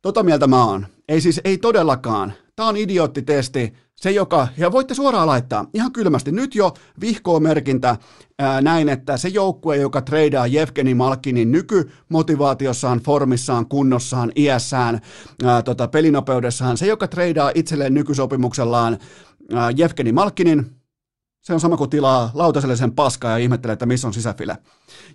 Tota mieltä mä oon. Ei siis, ei todellakaan. Tämä on idioottitesti. Se, joka, ja voitte suoraan laittaa ihan kylmästi, nyt jo vihkoo merkintä ää, näin, että se joukkue, joka treidaa Jevgeni Malkinin nykymotivaatiossaan, formissaan, kunnossaan, iässään, ää, tota, pelinopeudessaan, se, joka treidaa itselleen nykysopimuksellaan ää, Jevgeni Malkinin, se on sama kuin tilaa lautaselle sen paskaa ja ihmettelee, että missä on sisäfile.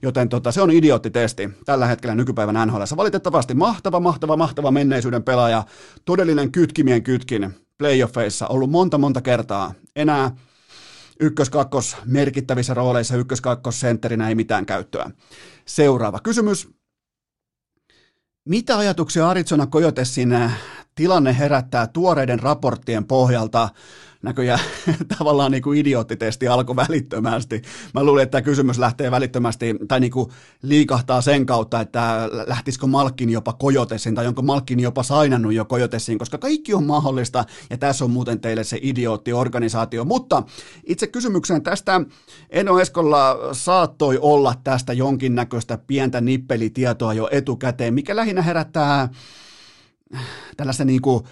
Joten tota, se on idioottitesti tällä hetkellä nykypäivän NHL. Valitettavasti mahtava, mahtava, mahtava menneisyyden pelaaja, todellinen kytkimien kytkin playoffeissa, ollut monta, monta kertaa. Enää ykkös-kakkos merkittävissä rooleissa, ykkös-kakkos sentterinä ei mitään käyttöä. Seuraava kysymys. Mitä ajatuksia Arizona Coyotesin tilanne herättää tuoreiden raporttien pohjalta näköjään tavallaan niin kuin idioottitesti alkoi välittömästi. Mä luulin, että tämä kysymys lähtee välittömästi, tai niin kuin liikahtaa sen kautta, että lähtisikö Malkin jopa Kojotesiin, tai onko Malkin jopa sainannut jo Kojotesiin, koska kaikki on mahdollista, ja tässä on muuten teille se idioottiorganisaatio. Mutta itse kysymykseen tästä Eno Eskolla saattoi olla tästä jonkinnäköistä pientä nippelitietoa jo etukäteen, mikä lähinnä herättää tällaista niin kuin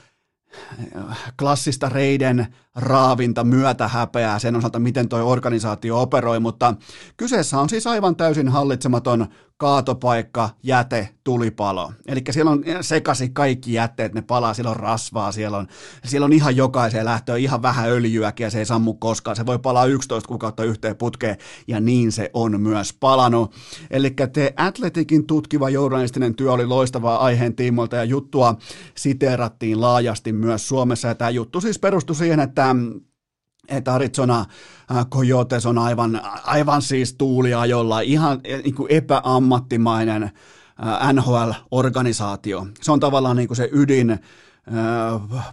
klassista reiden raavinta myötä häpeää sen osalta, miten tuo organisaatio operoi, mutta kyseessä on siis aivan täysin hallitsematon kaatopaikka, jäte, tulipalo. Eli siellä on sekasi kaikki jätteet, ne palaa, siellä on rasvaa, siellä on, siellä on ihan jokaiseen lähtöön ihan vähän öljyäkin ja se ei sammu koskaan. Se voi palaa 11 kuukautta yhteen putkeen ja niin se on myös palanut. Eli te Atletikin tutkiva journalistinen työ oli loistavaa aiheen tiimoilta ja juttua siteerattiin laajasti myös Suomessa. Ja tämä juttu siis perustui siihen, että että Arizona Coyotes on aivan, aivan siis tuuliajolla, ihan niin kuin epäammattimainen NHL-organisaatio. Se on tavallaan niin kuin se ydin,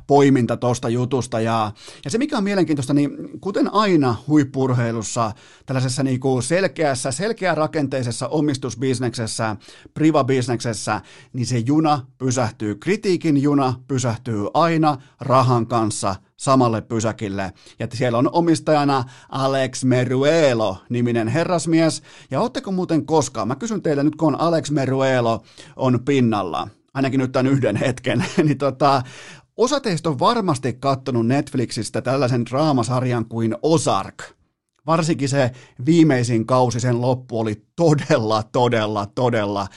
poiminta tuosta jutusta. Ja, ja se, mikä on mielenkiintoista, niin kuten aina huippurheilussa, tällaisessa niin kuin selkeässä, selkeä rakenteisessa omistusbisneksessä, priva-bisneksessä, niin se juna pysähtyy. Kritiikin juna pysähtyy aina rahan kanssa samalle pysäkille. Ja siellä on omistajana Alex Meruelo, niminen herrasmies. Ja ootteko muuten koskaan, mä kysyn teille nyt, kun Alex Meruelo on pinnalla, ainakin nyt tämän yhden hetken, niin tota, osa teistä on varmasti kattonut Netflixistä tällaisen draamasarjan kuin Ozark. Varsinkin se viimeisin kausi, sen loppu oli todella, todella, todella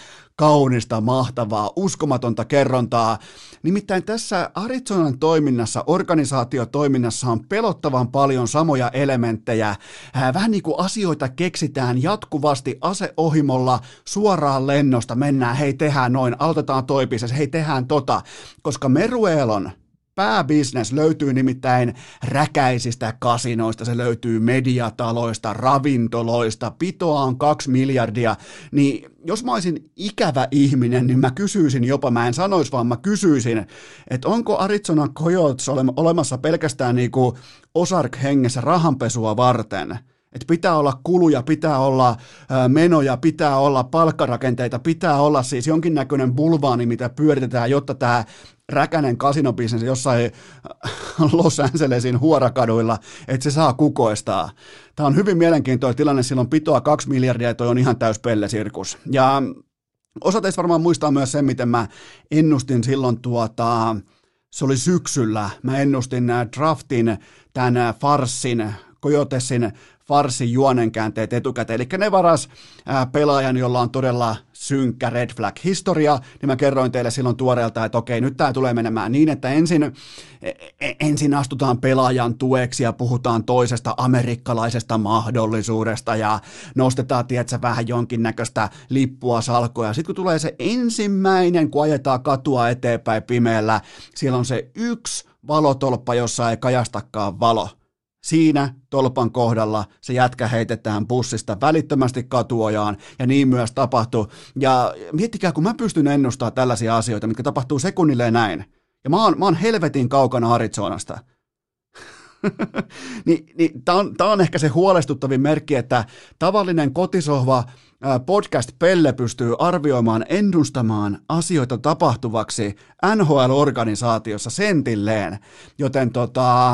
kaunista, mahtavaa, uskomatonta kerrontaa. Nimittäin tässä Arizonan toiminnassa, organisaatiotoiminnassa on pelottavan paljon samoja elementtejä. Vähän niin kuin asioita keksitään jatkuvasti aseohimolla suoraan lennosta. Mennään, hei tehdään noin, aloitetaan toipisessa, hei tehdään tota. Koska Meruelon pääbisnes löytyy nimittäin räkäisistä kasinoista, se löytyy mediataloista, ravintoloista, pitoa on kaksi miljardia, niin jos mä olisin ikävä ihminen, niin mä kysyisin jopa, mä en sanoisi vaan mä kysyisin, että onko Arizona Coyotes olemassa pelkästään niinku Ozark hengessä rahanpesua varten, Että pitää olla kuluja, pitää olla menoja, pitää olla palkkarakenteita, pitää olla siis jonkinnäköinen bulvaani, mitä pyöritetään, jotta tämä räkänen kasinobisnes jossain Los Angelesin huorakaduilla, että se saa kukoistaa. Tämä on hyvin mielenkiintoinen tilanne, silloin pitoa kaksi miljardia ja toi on ihan täys pellesirkus. Ja osa teistä varmaan muistaa myös sen, miten mä ennustin silloin tuota, se oli syksyllä, mä ennustin draftin, tämän farssin, Kojotesin farsin juonenkäänteet etukäteen. Eli ne varas pelaajan, jolla on todella synkkä red flag historia, niin mä kerroin teille silloin tuoreelta, että okei, nyt tämä tulee menemään niin, että ensin, e, e, ensin astutaan pelaajan tueksi ja puhutaan toisesta amerikkalaisesta mahdollisuudesta ja nostetaan, tiedätkö, vähän jonkinnäköistä lippua salkoja. Sitten kun tulee se ensimmäinen, kun ajetaan katua eteenpäin pimeällä, siellä on se yksi valotolppa, jossa ei kajastakaan valo Siinä tolpan kohdalla se jätkä heitetään bussista välittömästi katuojaan ja niin myös tapahtui. Ja miettikää, kun mä pystyn ennustamaan tällaisia asioita, mitkä tapahtuu sekunnilleen näin. Ja mä oon, mä oon helvetin kaukana Arizonasta. niin, niin tämä on, on ehkä se huolestuttavin merkki, että tavallinen kotisohva podcast-pelle pystyy arvioimaan, ennustamaan asioita tapahtuvaksi NHL-organisaatiossa sentilleen. Joten tota,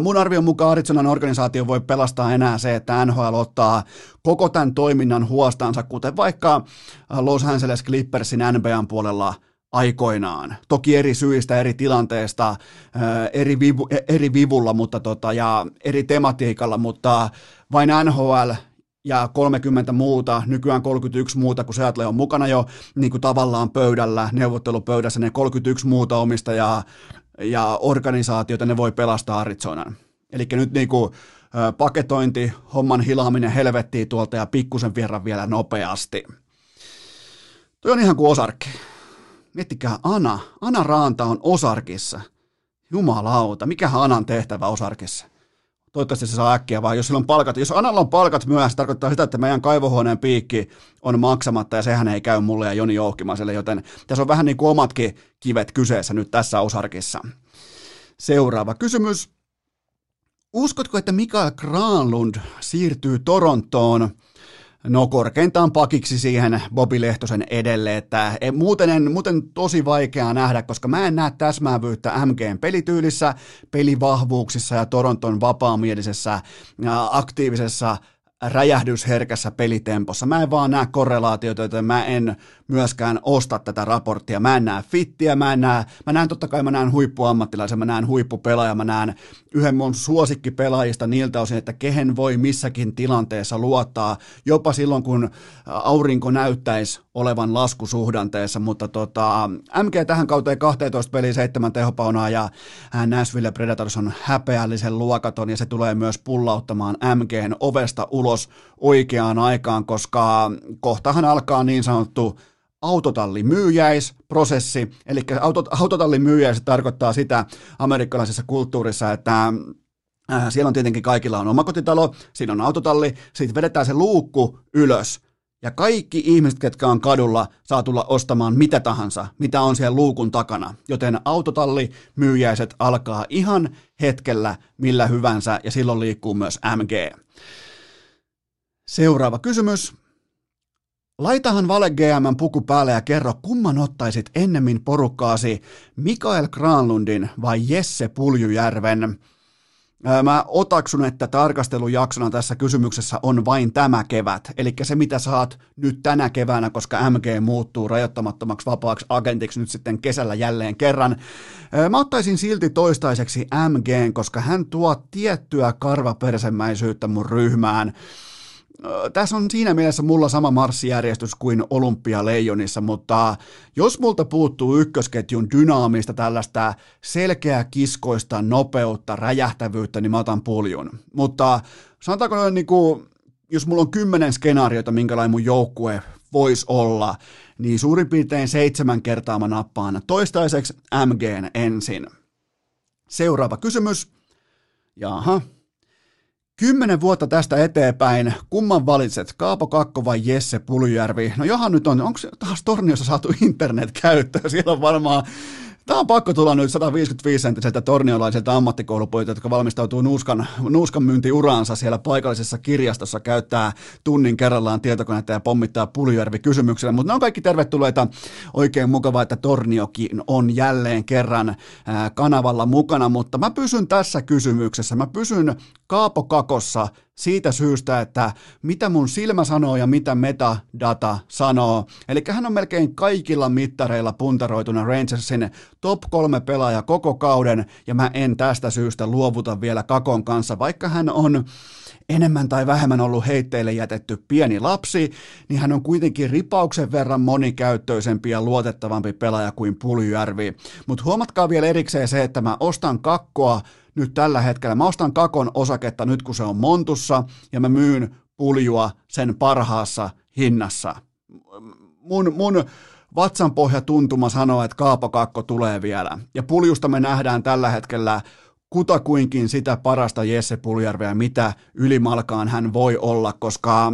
Mun arvion mukaan Arizonan organisaatio voi pelastaa enää se, että NHL ottaa koko tämän toiminnan huostansa, kuten vaikka Los Angeles Clippersin NBAn puolella aikoinaan. Toki eri syistä, eri tilanteesta, eri, vivu, eri vivulla mutta tota, ja eri tematiikalla, mutta vain NHL ja 30 muuta, nykyään 31 muuta, kun Seattle on mukana jo niin kuin tavallaan pöydällä, neuvottelupöydässä, ne 31 muuta omistajaa ja organisaatiota ne voi pelastaa Arizonan. Eli nyt niin kuin, paketointi, homman hilaaminen helvettiin tuolta ja pikkusen vierran vielä nopeasti. Tuo on ihan kuin osarkki. Miettikää Ana. Ana Raanta on osarkissa. Jumalauta, mikä Anan tehtävä osarkissa? Toivottavasti se saa äkkiä vaan, jos sillä on palkat, jos Analla on palkat myöhässä, tarkoittaa sitä, että meidän kaivohuoneen piikki on maksamatta ja sehän ei käy mulle ja Joni Jouhkimaiselle, joten tässä on vähän niin kuin omatkin kivet kyseessä nyt tässä osarkissa. Seuraava kysymys. Uskotko, että Mikael Granlund siirtyy Torontoon No korkeintaan pakiksi siihen Bobi Lehtosen edelle, että muuten, en, muuten tosi vaikeaa nähdä, koska mä en näe täsmäävyyttä MGn pelityylissä, pelivahvuuksissa ja Toronton vapaamielisessä aktiivisessa räjähdysherkässä pelitempossa. Mä en vaan näe korrelaatioita, joten mä en myöskään osta tätä raporttia. Mä en näe fittiä, mä en näe, mä näen totta kai mä näen huippuammattilaisen, mä näen huippupelaajan, mä näen yhden mun suosikkipelaajista niiltä osin, että kehen voi missäkin tilanteessa luottaa, jopa silloin kun aurinko näyttäisi olevan laskusuhdanteessa, mutta tota, MG tähän kauteen 12 peliä, 7 tehopaunaa ja Nashville Predators on häpeällisen luokaton ja se tulee myös pullauttamaan MGn ovesta ulos oikeaan aikaan, koska kohtahan alkaa niin sanottu autotallimyyjäisprosessi, eli autot, autotallimyyjäis tarkoittaa sitä amerikkalaisessa kulttuurissa, että äh, siellä on tietenkin kaikilla on omakotitalo, siinä on autotalli, sitten vedetään se luukku ylös, ja kaikki ihmiset, ketkä on kadulla, saa tulla ostamaan mitä tahansa, mitä on siellä luukun takana. Joten autotalli myyjäiset alkaa ihan hetkellä millä hyvänsä, ja silloin liikkuu myös MG. Seuraava kysymys. Laitahan Vale GM puku päälle ja kerro, kumman ottaisit ennemmin porukkaasi, Mikael Granlundin vai Jesse Puljujärven? Mä otaksun, että tarkastelujaksona tässä kysymyksessä on vain tämä kevät, eli se mitä saat nyt tänä keväänä, koska MG muuttuu rajoittamattomaksi vapaaksi agentiksi nyt sitten kesällä jälleen kerran. Mä ottaisin silti toistaiseksi MG, koska hän tuo tiettyä karvapersemäisyyttä mun ryhmään tässä on siinä mielessä mulla sama marssijärjestys kuin Olympialeijonissa, mutta jos multa puuttuu ykkösketjun dynaamista tällaista selkeää kiskoista nopeutta, räjähtävyyttä, niin mä otan puljun. Mutta sanotaanko noin niin kuin, jos mulla on kymmenen skenaariota, minkälainen mun joukkue voisi olla, niin suurin piirtein seitsemän kertaa mä nappaan toistaiseksi MGn ensin. Seuraava kysymys. Jaha, Kymmenen vuotta tästä eteenpäin, kumman valitset, Kaapo Kakko vai Jesse Puljärvi? No johan nyt on, onko taas Torniossa saatu internet käyttöön? Siellä on varmaan Tämä on pakko tulla nyt 155-senttiseltä torniolaiselta ammattikoulupojilta, jotka valmistautuu nuuskan, nuuskan myyntiuraansa siellä paikallisessa kirjastossa, käyttää tunnin kerrallaan tietokonetta ja pommittaa Puljärvi kysymyksellä. Mutta ne on kaikki tervetulleita. Oikein mukavaa, että Torniokin on jälleen kerran kanavalla mukana, mutta mä pysyn tässä kysymyksessä. Mä pysyn Kaapo Kakossa siitä syystä, että mitä mun silmä sanoo ja mitä metadata sanoo. Eli hän on melkein kaikilla mittareilla puntaroituna Rangersin top kolme pelaaja koko kauden, ja mä en tästä syystä luovuta vielä Kakon kanssa, vaikka hän on enemmän tai vähemmän ollut heitteille jätetty pieni lapsi, niin hän on kuitenkin ripauksen verran monikäyttöisempi ja luotettavampi pelaaja kuin Puljärvi. Mutta huomatkaa vielä erikseen se, että mä ostan kakkoa nyt tällä hetkellä. Mä ostan kakon osaketta nyt, kun se on montussa, ja mä myyn puljua sen parhaassa hinnassa. Mun, mun vatsanpohja tuntuma sanoo, että kaapakakko tulee vielä. Ja puljusta me nähdään tällä hetkellä kutakuinkin sitä parasta Jesse Puljärveä, mitä ylimalkaan hän voi olla, koska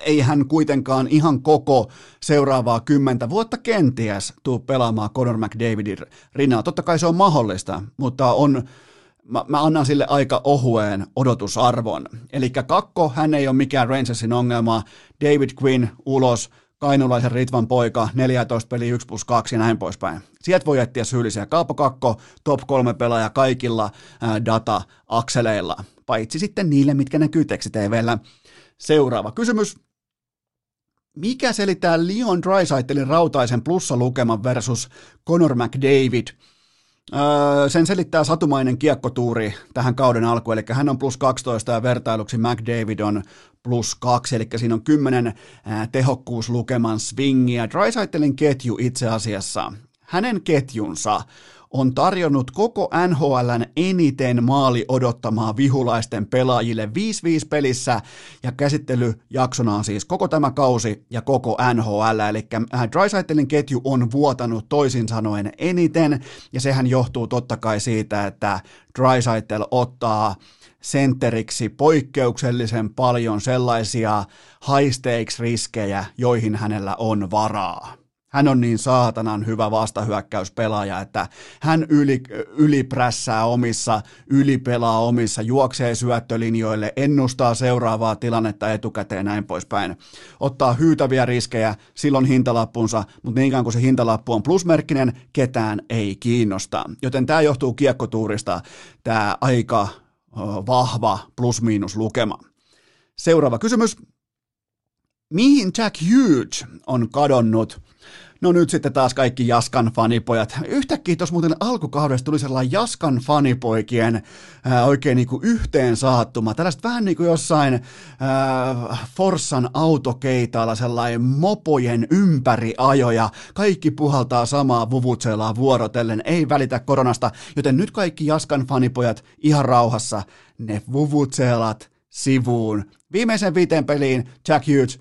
ei hän kuitenkaan ihan koko seuraavaa kymmentä vuotta kenties tuu pelaamaan Conor McDavidin rinnalla. Totta kai se on mahdollista, mutta on, mä, mä annan sille aika ohueen odotusarvon. Eli kakko, hän ei ole mikään Rangersin ongelma. David Quinn ulos, kainulaisen Ritvan poika, 14 peli 1 plus 2 ja näin poispäin. Sieltä voi etsiä syyllisiä. Kaapo top 3 pelaaja kaikilla data-akseleilla, paitsi sitten niille, mitkä näkyy tekstitvllä. Seuraava kysymys. Mikä selittää Leon Drysaitelin rautaisen plussalukeman versus Conor McDavid? Öö, sen selittää satumainen kiekkotuuri tähän kauden alkuun, eli hän on plus 12 ja vertailuksi McDavid on plus 2, eli siinä on 10 tehokkuuslukeman swingiä. Drysaitelin ketju itse asiassa, hänen ketjunsa on tarjonnut koko NHLn eniten maali odottamaa vihulaisten pelaajille 5-5 pelissä ja käsittelyjaksona on siis koko tämä kausi ja koko NHL, eli äh, Drysaitelin ketju on vuotanut toisin sanoen eniten ja sehän johtuu totta kai siitä, että Drysaitel ottaa sentteriksi poikkeuksellisen paljon sellaisia high stakes riskejä, joihin hänellä on varaa. Hän on niin saatanan hyvä vastahyökkäyspelaaja, että hän yli, yliprässää omissa, ylipelaa omissa, juoksee syöttölinjoille, ennustaa seuraavaa tilannetta etukäteen näin poispäin. Ottaa hyytäviä riskejä, silloin hintalappunsa, mutta niin kuin se hintalappu on plusmerkkinen, ketään ei kiinnosta. Joten tämä johtuu kiekkotuurista, tämä aika vahva plus-miinus lukema. Seuraava kysymys. Mihin Jack Hughes on kadonnut No nyt sitten taas kaikki Jaskan fanipojat. Yhtäkkiä tuossa muuten alkukaudesta tuli sellainen Jaskan fanipoikien ää, oikein niin kuin yhteen saattuma. Tällaista vähän niin kuin jossain ää, Forssan autokeitaalla sellainen mopojen ympäriajoja. Kaikki puhaltaa samaa vuvutselaa vuorotellen, ei välitä koronasta. Joten nyt kaikki Jaskan fanipojat ihan rauhassa. Ne vuvutselat sivuun. Viimeisen viiteen peliin Jack Hughes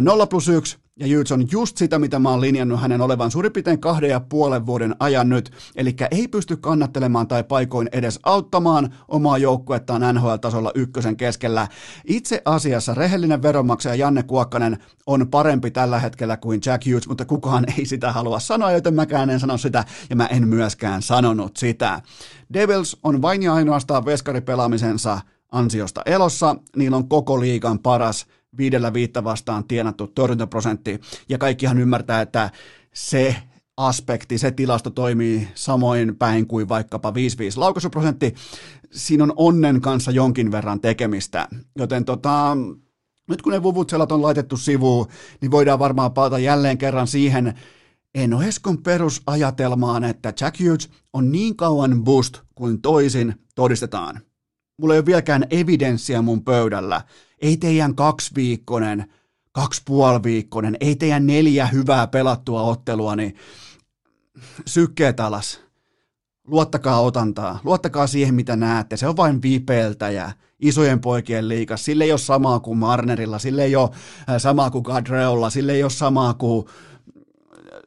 0 plus 1, ja Jyts on just sitä, mitä mä oon linjannut hänen olevan suurin piirtein kahden ja puolen vuoden ajan nyt, eli ei pysty kannattelemaan tai paikoin edes auttamaan omaa joukkuettaan NHL-tasolla ykkösen keskellä. Itse asiassa rehellinen veronmaksaja Janne Kuokkanen on parempi tällä hetkellä kuin Jack Hughes, mutta kukaan ei sitä halua sanoa, joten mäkään en sano sitä, ja mä en myöskään sanonut sitä. Devils on vain ja ainoastaan veskaripelaamisensa ansiosta elossa, niillä on koko liigan paras viidellä viittä vastaan tienattu torjuntaprosentti, ja kaikkihan ymmärtää, että se aspekti, se tilasto toimii samoin päin kuin vaikkapa 5-5 laukaisuprosentti. Siinä on onnen kanssa jonkin verran tekemistä, joten tota, nyt kun ne vuvutselat on laitettu sivuun, niin voidaan varmaan palata jälleen kerran siihen Eno Eskon perusajatelmaan, että Jack Hughes on niin kauan boost kuin toisin todistetaan. Mulla ei ole vieläkään evidenssiä mun pöydällä, ei teidän kaksiviikkoinen, kaksi viikkoinen, ei teidän neljä hyvää pelattua ottelua, niin sykkeet alas. Luottakaa otantaa, luottakaa siihen mitä näette, se on vain viipeltäjä isojen poikien liikas, sille ei ole samaa kuin Marnerilla, sille ei ole äh, samaa kuin Gadreolla, sille ei ole samaa kuin,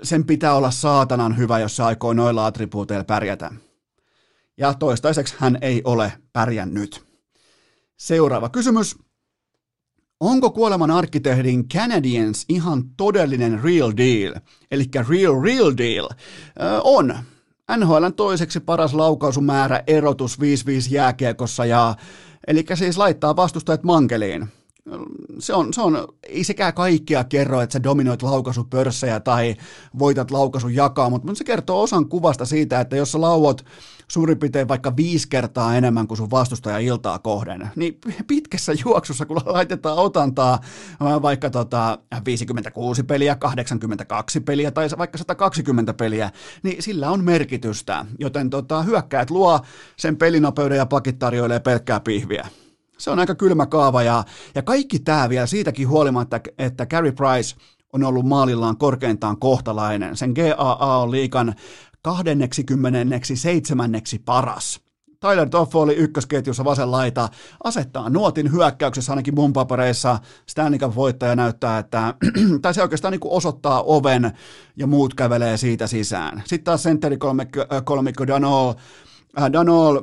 sen pitää olla saatanan hyvä, jos se aikoo noilla attribuuteilla pärjätä. Ja toistaiseksi hän ei ole pärjännyt. Seuraava kysymys. onko kuoleman arkkitehdin Canadiens ihan todellinen real deal, eli real real deal? Ö, on. NHLn toiseksi paras laukaisumäärä erotus 5-5 jääkiekossa ja eli siis laittaa vastustajat mankeliin se on, se on, ei sekään kaikkia kerro, että sä dominoit laukaisupörssejä tai voitat laukaisun jakaa, mutta se kertoo osan kuvasta siitä, että jos sä lauot suurin piirtein vaikka viisi kertaa enemmän kuin sun vastustaja iltaa kohden, niin pitkässä juoksussa, kun laitetaan otantaa vaikka tota 56 peliä, 82 peliä tai vaikka 120 peliä, niin sillä on merkitystä, joten tota, hyökkäät luo sen pelinopeuden ja pakit tarjoilee pelkkää pihviä. Se on aika kylmä kaava ja, ja kaikki tämä vielä siitäkin huolimatta, että Carey Price on ollut maalillaan korkeintaan kohtalainen. Sen GAA on liikan 27. paras. Tyler Toffoli ykkösketjussa vasen laita asettaa nuotin hyökkäyksessä ainakin mun papereissa. Stanley Cup-voittaja näyttää, että, tai se oikeastaan niin osoittaa oven ja muut kävelee siitä sisään. Sitten taas sentteri-kolmikko kolmikko Danol, äh, Danol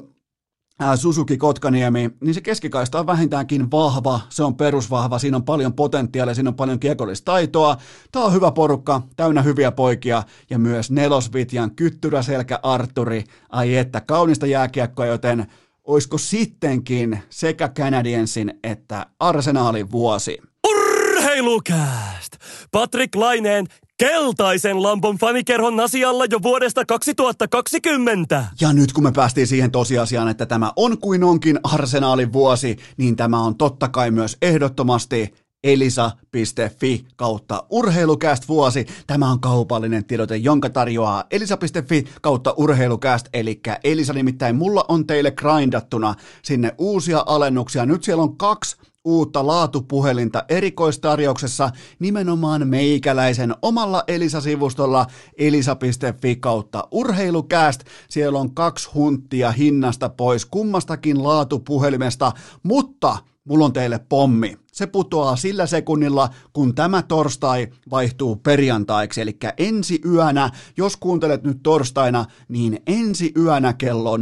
Suzuki Kotkaniemi, niin se keskikaista on vähintäänkin vahva, se on perusvahva, siinä on paljon potentiaalia, siinä on paljon kiekollista taitoa. Tämä on hyvä porukka, täynnä hyviä poikia ja myös nelosvitjan kyttyräselkä Arturi. Ai että, kaunista jääkiekkoa, joten olisiko sittenkin sekä Canadiensin että Arsenaalin vuosi? Urheilukääst! Patrick Laineen keltaisen lampon fanikerhon asialla jo vuodesta 2020. Ja nyt kun me päästiin siihen tosiasiaan, että tämä on kuin onkin arsenaalin vuosi, niin tämä on totta kai myös ehdottomasti elisa.fi kautta urheilukäst vuosi. Tämä on kaupallinen tiedote, jonka tarjoaa elisa.fi kautta urheilukäst, eli Elisa nimittäin mulla on teille grindattuna sinne uusia alennuksia. Nyt siellä on kaksi uutta laatupuhelinta erikoistarjouksessa nimenomaan meikäläisen omalla Elisa-sivustolla elisa.fi kautta urheilukääst. Siellä on kaksi hunttia hinnasta pois kummastakin laatupuhelimesta, mutta mulla on teille pommi. Se putoaa sillä sekunnilla, kun tämä torstai vaihtuu perjantaiksi, eli ensi yönä, jos kuuntelet nyt torstaina, niin ensi yönä kello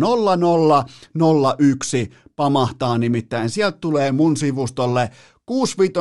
0001 pamahtaa nimittäin. Sieltä tulee mun sivustolle 65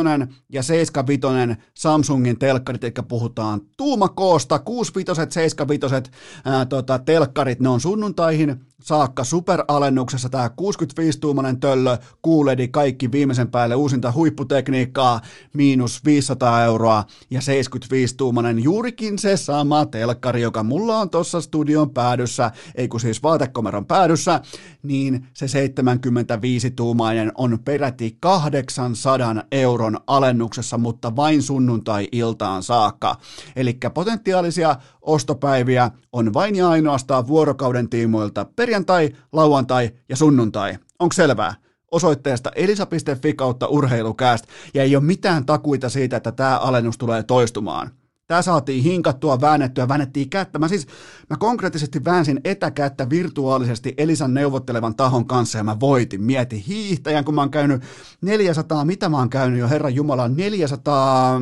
ja 75 Samsungin telkkarit, eli puhutaan tuumakoosta, 65 75 ää, tota, telkkarit, ne on sunnuntaihin saakka superalennuksessa tämä 65-tuumainen töllö, kuuledi kaikki viimeisen päälle uusinta huipputekniikkaa, miinus 500 euroa ja 75-tuumainen juurikin se sama telkkari, joka mulla on tuossa studion päädyssä, ei kun siis vaatekomeron päädyssä, niin se 75-tuumainen on peräti 800 euron alennuksessa, mutta vain sunnuntai-iltaan saakka. Eli potentiaalisia ostopäiviä on vain ja ainoastaan vuorokauden tiimoilta perjantai, lauantai ja sunnuntai. Onko selvää? osoitteesta elisa.fi kautta urheilukääst ja ei ole mitään takuita siitä, että tämä alennus tulee toistumaan. Tämä saatiin hinkattua, väännettyä, väännettiin kättä. Mä siis, mä konkreettisesti väänsin etäkättä virtuaalisesti Elisan neuvottelevan tahon kanssa ja mä voitin. Mieti hiihtäjän, kun mä oon käynyt 400, mitä mä oon käynyt jo, Herran Jumala, 400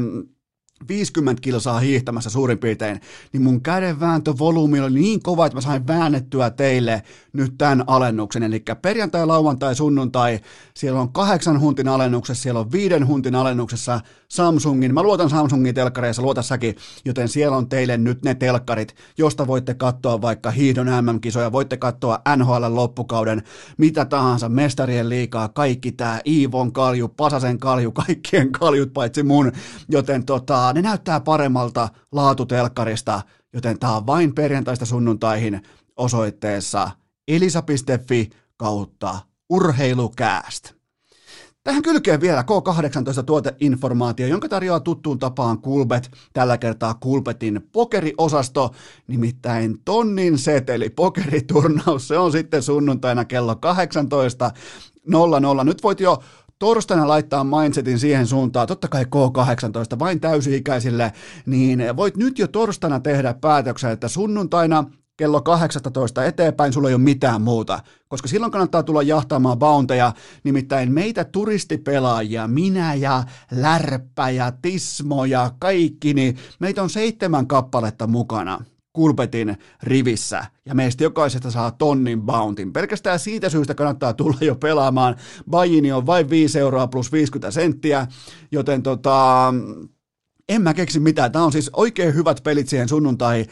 50 kilsaa hiihtämässä suurin piirtein, niin mun kädenvääntövolyymi oli niin kova, että mä sain väännettyä teille nyt tämän alennuksen. Eli perjantai, lauantai, sunnuntai, siellä on kahdeksan huntin alennuksessa, siellä on viiden huntin alennuksessa Samsungin. Mä luotan Samsungin telkkareissa, luota säkin, joten siellä on teille nyt ne telkkarit, josta voitte katsoa vaikka hiihdon MM-kisoja, voitte katsoa NHL loppukauden, mitä tahansa, mestarien liikaa, kaikki tää Iivon kalju, Pasasen kalju, kaikkien kaljut paitsi mun, joten tota, ne näyttää paremmalta laatutelkkarista, joten tää on vain perjantaista sunnuntaihin osoitteessa elisa.fi kautta urheilukääst. Tähän kylkeen vielä K18 tuoteinformaatio, jonka tarjoaa tuttuun tapaan Kulbet, tällä kertaa Kulbetin pokeriosasto, nimittäin tonnin seteli pokeriturnaus, se on sitten sunnuntaina kello 18.00. Nyt voit jo torstaina laittaa mindsetin siihen suuntaan, totta kai K18 vain täysi-ikäisille, niin voit nyt jo torstaina tehdä päätöksen, että sunnuntaina kello 18 eteenpäin sulla ei ole mitään muuta, koska silloin kannattaa tulla jahtaamaan bounteja, nimittäin meitä turistipelaajia, minä ja Lärppä ja Tismo ja kaikki, niin meitä on seitsemän kappaletta mukana. Kulpetin rivissä ja meistä jokaisesta saa tonnin bountin. Pelkästään siitä syystä kannattaa tulla jo pelaamaan. Bajini on vain 5 euroa plus 50 senttiä, joten tota, en mä keksi mitään. Tämä on siis oikein hyvät pelit siihen sunnuntai äh,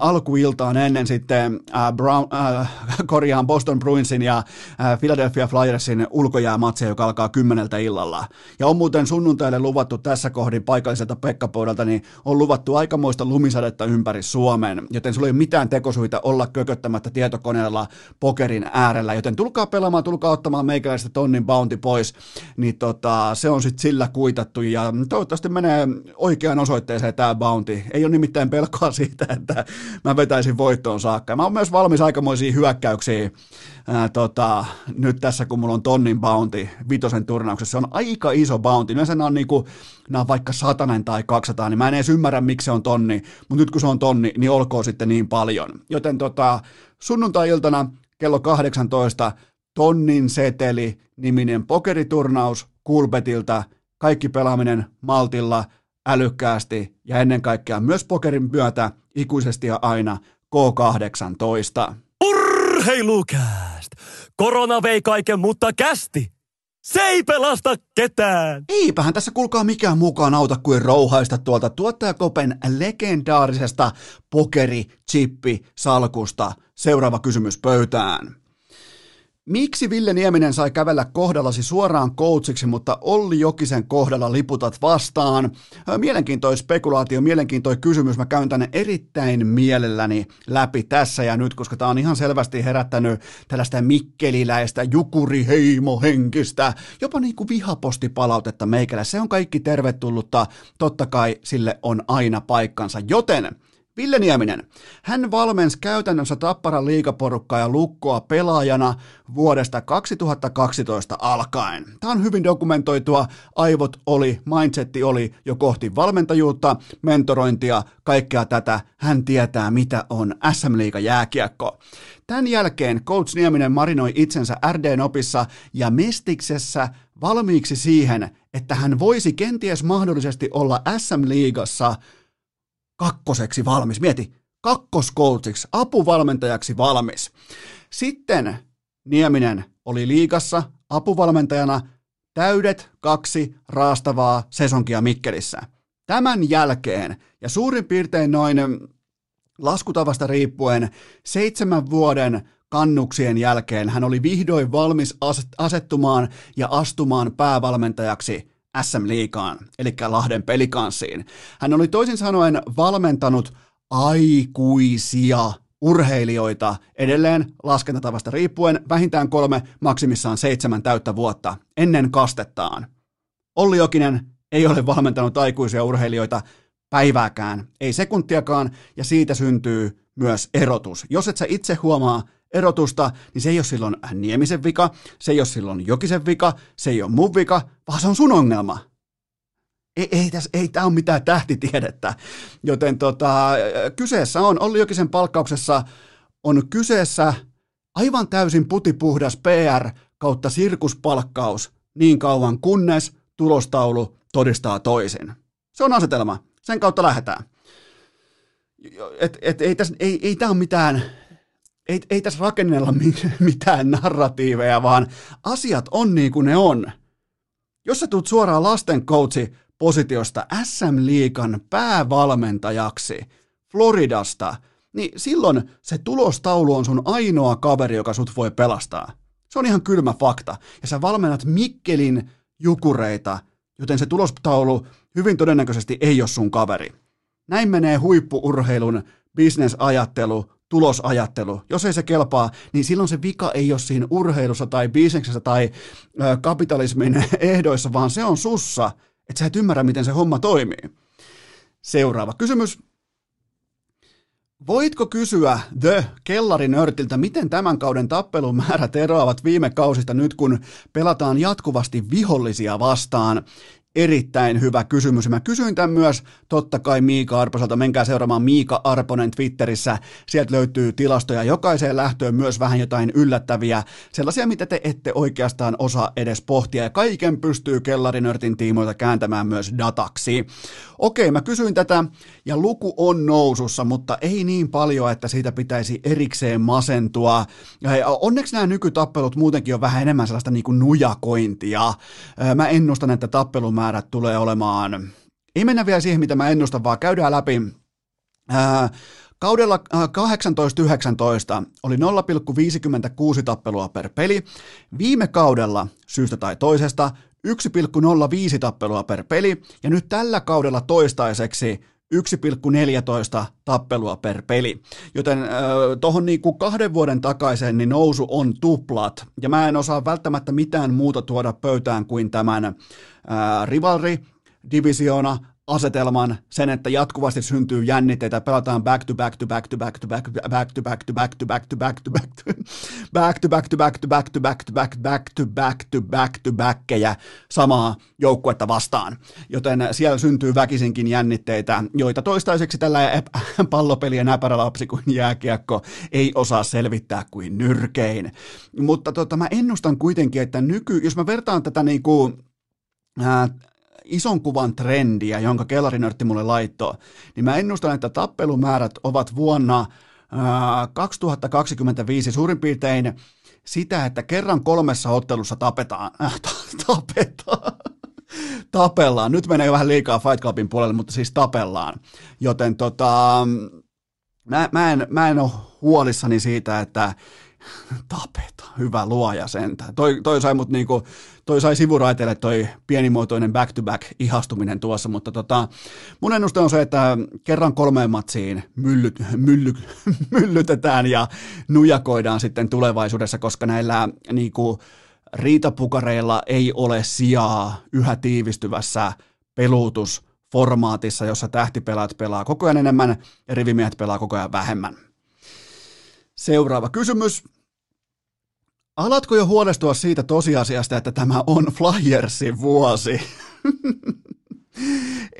alkuiltaan ennen sitten äh, Brown, äh, korjaan Boston Bruinsin ja äh, Philadelphia Flyersin ulkojäämatseja, joka alkaa kymmeneltä illalla. Ja on muuten sunnuntaille luvattu tässä kohdin paikalliselta Pekka-poudalta, niin on luvattu aikamoista lumisadetta ympäri Suomen, joten sulla ei ole mitään tekosuita olla kököttämättä tietokoneella pokerin äärellä, joten tulkaa pelaamaan, tulkaa ottamaan meikäläistä tonnin bounty pois, niin tota, se on sitten sillä kuitattu ja toivottavasti menee oikeaan osoitteeseen tämä bounty. Ei ole nimittäin pelkoa siitä, että mä vetäisin voittoon saakka. Mä oon myös valmis aikamoisiin hyökkäyksiin ää, tota, nyt tässä, kun mulla on tonnin bounty vitosen turnauksessa. Se on aika iso bounty. Yleensä nämä on, niinku, nämä on vaikka satanen tai 200, niin mä en edes ymmärrä, miksi se on tonni. Mutta nyt kun se on tonni, niin olkoon sitten niin paljon. Joten tota, sunnuntai-iltana kello 18 tonnin seteli niminen pokeriturnaus Kulpetilta. Kaikki pelaaminen maltilla – älykkäästi ja ennen kaikkea myös pokerin myötä ikuisesti ja aina K18. Urheilukääst! Korona vei kaiken, mutta kästi! Se ei pelasta ketään! Eipähän tässä kuulkaa mikään mukaan auta kuin rouhaista tuolta tuottajakopen legendaarisesta pokeri-chippi-salkusta. Seuraava kysymys pöytään. Miksi Ville Nieminen sai kävellä kohdallasi suoraan coachiksi, mutta Olli Jokisen kohdalla liputat vastaan? Mielenkiintoinen spekulaatio, mielenkiintoinen kysymys. Mä käyn tänne erittäin mielelläni läpi tässä ja nyt, koska tämä on ihan selvästi herättänyt tällaista mikkeliläistä jukuriheimohenkistä, jopa niin kuin vihapostipalautetta meikällä. Se on kaikki tervetullutta, totta kai sille on aina paikkansa. Joten Ville Nieminen, hän valmensi käytännössä Tapparan liikaporukkaa ja lukkoa pelaajana vuodesta 2012 alkaen. Tämä on hyvin dokumentoitua, aivot oli, mindsetti oli jo kohti valmentajuutta, mentorointia, kaikkea tätä. Hän tietää, mitä on SM-liiga jääkiekko. Tämän jälkeen coach Nieminen marinoi itsensä RD-opissa ja Mestiksessä valmiiksi siihen, että hän voisi kenties mahdollisesti olla SM-liigassa – kakkoseksi valmis. Mieti, kakkoskoutiksi, apuvalmentajaksi valmis. Sitten Nieminen oli liikassa apuvalmentajana täydet kaksi raastavaa sesonkia Mikkelissä. Tämän jälkeen, ja suurin piirtein noin laskutavasta riippuen, seitsemän vuoden kannuksien jälkeen hän oli vihdoin valmis asettumaan ja astumaan päävalmentajaksi SM-liikaan, eli Lahden pelikanssiin. Hän oli toisin sanoen valmentanut aikuisia urheilijoita edelleen laskentatavasta riippuen vähintään kolme, maksimissaan seitsemän täyttä vuotta ennen kastettaan. Olli Jokinen ei ole valmentanut aikuisia urheilijoita päivääkään, ei sekuntiakaan, ja siitä syntyy myös erotus. Jos et sä itse huomaa erotusta, niin se ei ole silloin Niemisen vika, se ei ole silloin Jokisen vika, se ei ole mun vika, vaan se on sun ongelma. Ei, ei, tässä, ei tämä ole mitään tähtitiedettä. Joten tota, kyseessä on, Olli Jokisen palkkauksessa on kyseessä aivan täysin putipuhdas PR kautta sirkuspalkkaus niin kauan kunnes tulostaulu todistaa toisin. Se on asetelma. Sen kautta lähdetään. Et, et, ei, tässä, ei, ei tämä ole mitään ei, ei tässä rakennella mitään narratiiveja, vaan asiat on niin kuin ne on. Jos sä tulet suoraan lasten coachi positiosta SM-liikan päävalmentajaksi Floridasta, niin silloin se tulostaulu on sun ainoa kaveri, joka sut voi pelastaa. Se on ihan kylmä fakta. Ja sä valmennat Mikkelin jukureita, joten se tulostaulu hyvin todennäköisesti ei ole sun kaveri. Näin menee huippuurheilun bisnesajattelu tulosajattelu. Jos ei se kelpaa, niin silloin se vika ei ole siinä urheilussa tai bisneksessä tai ö, kapitalismin ehdoissa, vaan se on sussa, että sä et ymmärrä, miten se homma toimii. Seuraava kysymys. Voitko kysyä The Kellarinörtiltä, miten tämän kauden tappelumäärät eroavat viime kausista nyt, kun pelataan jatkuvasti vihollisia vastaan? Erittäin hyvä kysymys. Mä kysyin tämän myös totta kai Miika Arposelta. Menkää seuraamaan Miika Arponen Twitterissä. Sieltä löytyy tilastoja jokaiseen lähtöön myös vähän jotain yllättäviä. Sellaisia, mitä te ette oikeastaan osaa edes pohtia. Ja kaiken pystyy kellarinörtin tiimoilta kääntämään myös dataksi. Okei, mä kysyin tätä ja luku on nousussa, mutta ei niin paljon, että siitä pitäisi erikseen masentua. Ja onneksi nämä nykytappelut muutenkin on vähän enemmän sellaista niin kuin nujakointia. Mä ennustan, että tappelumäärät tulee olemaan, ei mennä vielä siihen, mitä mä ennustan, vaan käydään läpi Ää, Kaudella 18-19 oli 0,56 tappelua per peli. Viime kaudella, syystä tai toisesta, 1,05 tappelua per peli. Ja nyt tällä kaudella toistaiseksi 1,14 tappelua per peli. Joten äh, tuohon niinku kahden vuoden takaisin niin nousu on tuplat. Ja mä en osaa välttämättä mitään muuta tuoda pöytään kuin tämän äh, rivalri, divisiona, asetelman, sen, että jatkuvasti syntyy jännitteitä, pelataan back to back to back to back to back back to back to back to back to back to back to back to back to back to back to back to back back to back to back to backkejä samaa joukkuetta vastaan. Joten siellä syntyy väkisinkin jännitteitä, joita toistaiseksi tällä pallopelien äpärälapsi kuin jääkiekko ei osaa selvittää kuin nyrkein. Mutta tota, mä ennustan kuitenkin, että nyky, jos mä vertaan tätä niin kuin, ison kuvan trendiä, jonka kellarinörtti mulle laittoi, niin mä ennustan, että tappelumäärät ovat vuonna 2025 suurin piirtein sitä, että kerran kolmessa ottelussa tapetaan, äh, tapetaan, tapellaan. Nyt menee vähän liikaa Fight Clubin puolelle, mutta siis tapellaan. Joten tota, mä, mä, en, mä en ole huolissani siitä, että tapeta, hyvä luoja sentään. Toi, toi sai mut niinku, toi sai sivuraiteille toi pienimuotoinen back-to-back ihastuminen tuossa, mutta tota, mun ennuste on se, että kerran kolmeen matsiin mylly, mylly, myllytetään ja nujakoidaan sitten tulevaisuudessa, koska näillä niinku, riitapukareilla ei ole sijaa yhä tiivistyvässä peluutusformaatissa, jossa tähtipelaat pelaa koko ajan enemmän ja rivimiehet pelaa koko ajan vähemmän. Seuraava kysymys. Alatko jo huolestua siitä tosiasiasta, että tämä on Flyersin vuosi?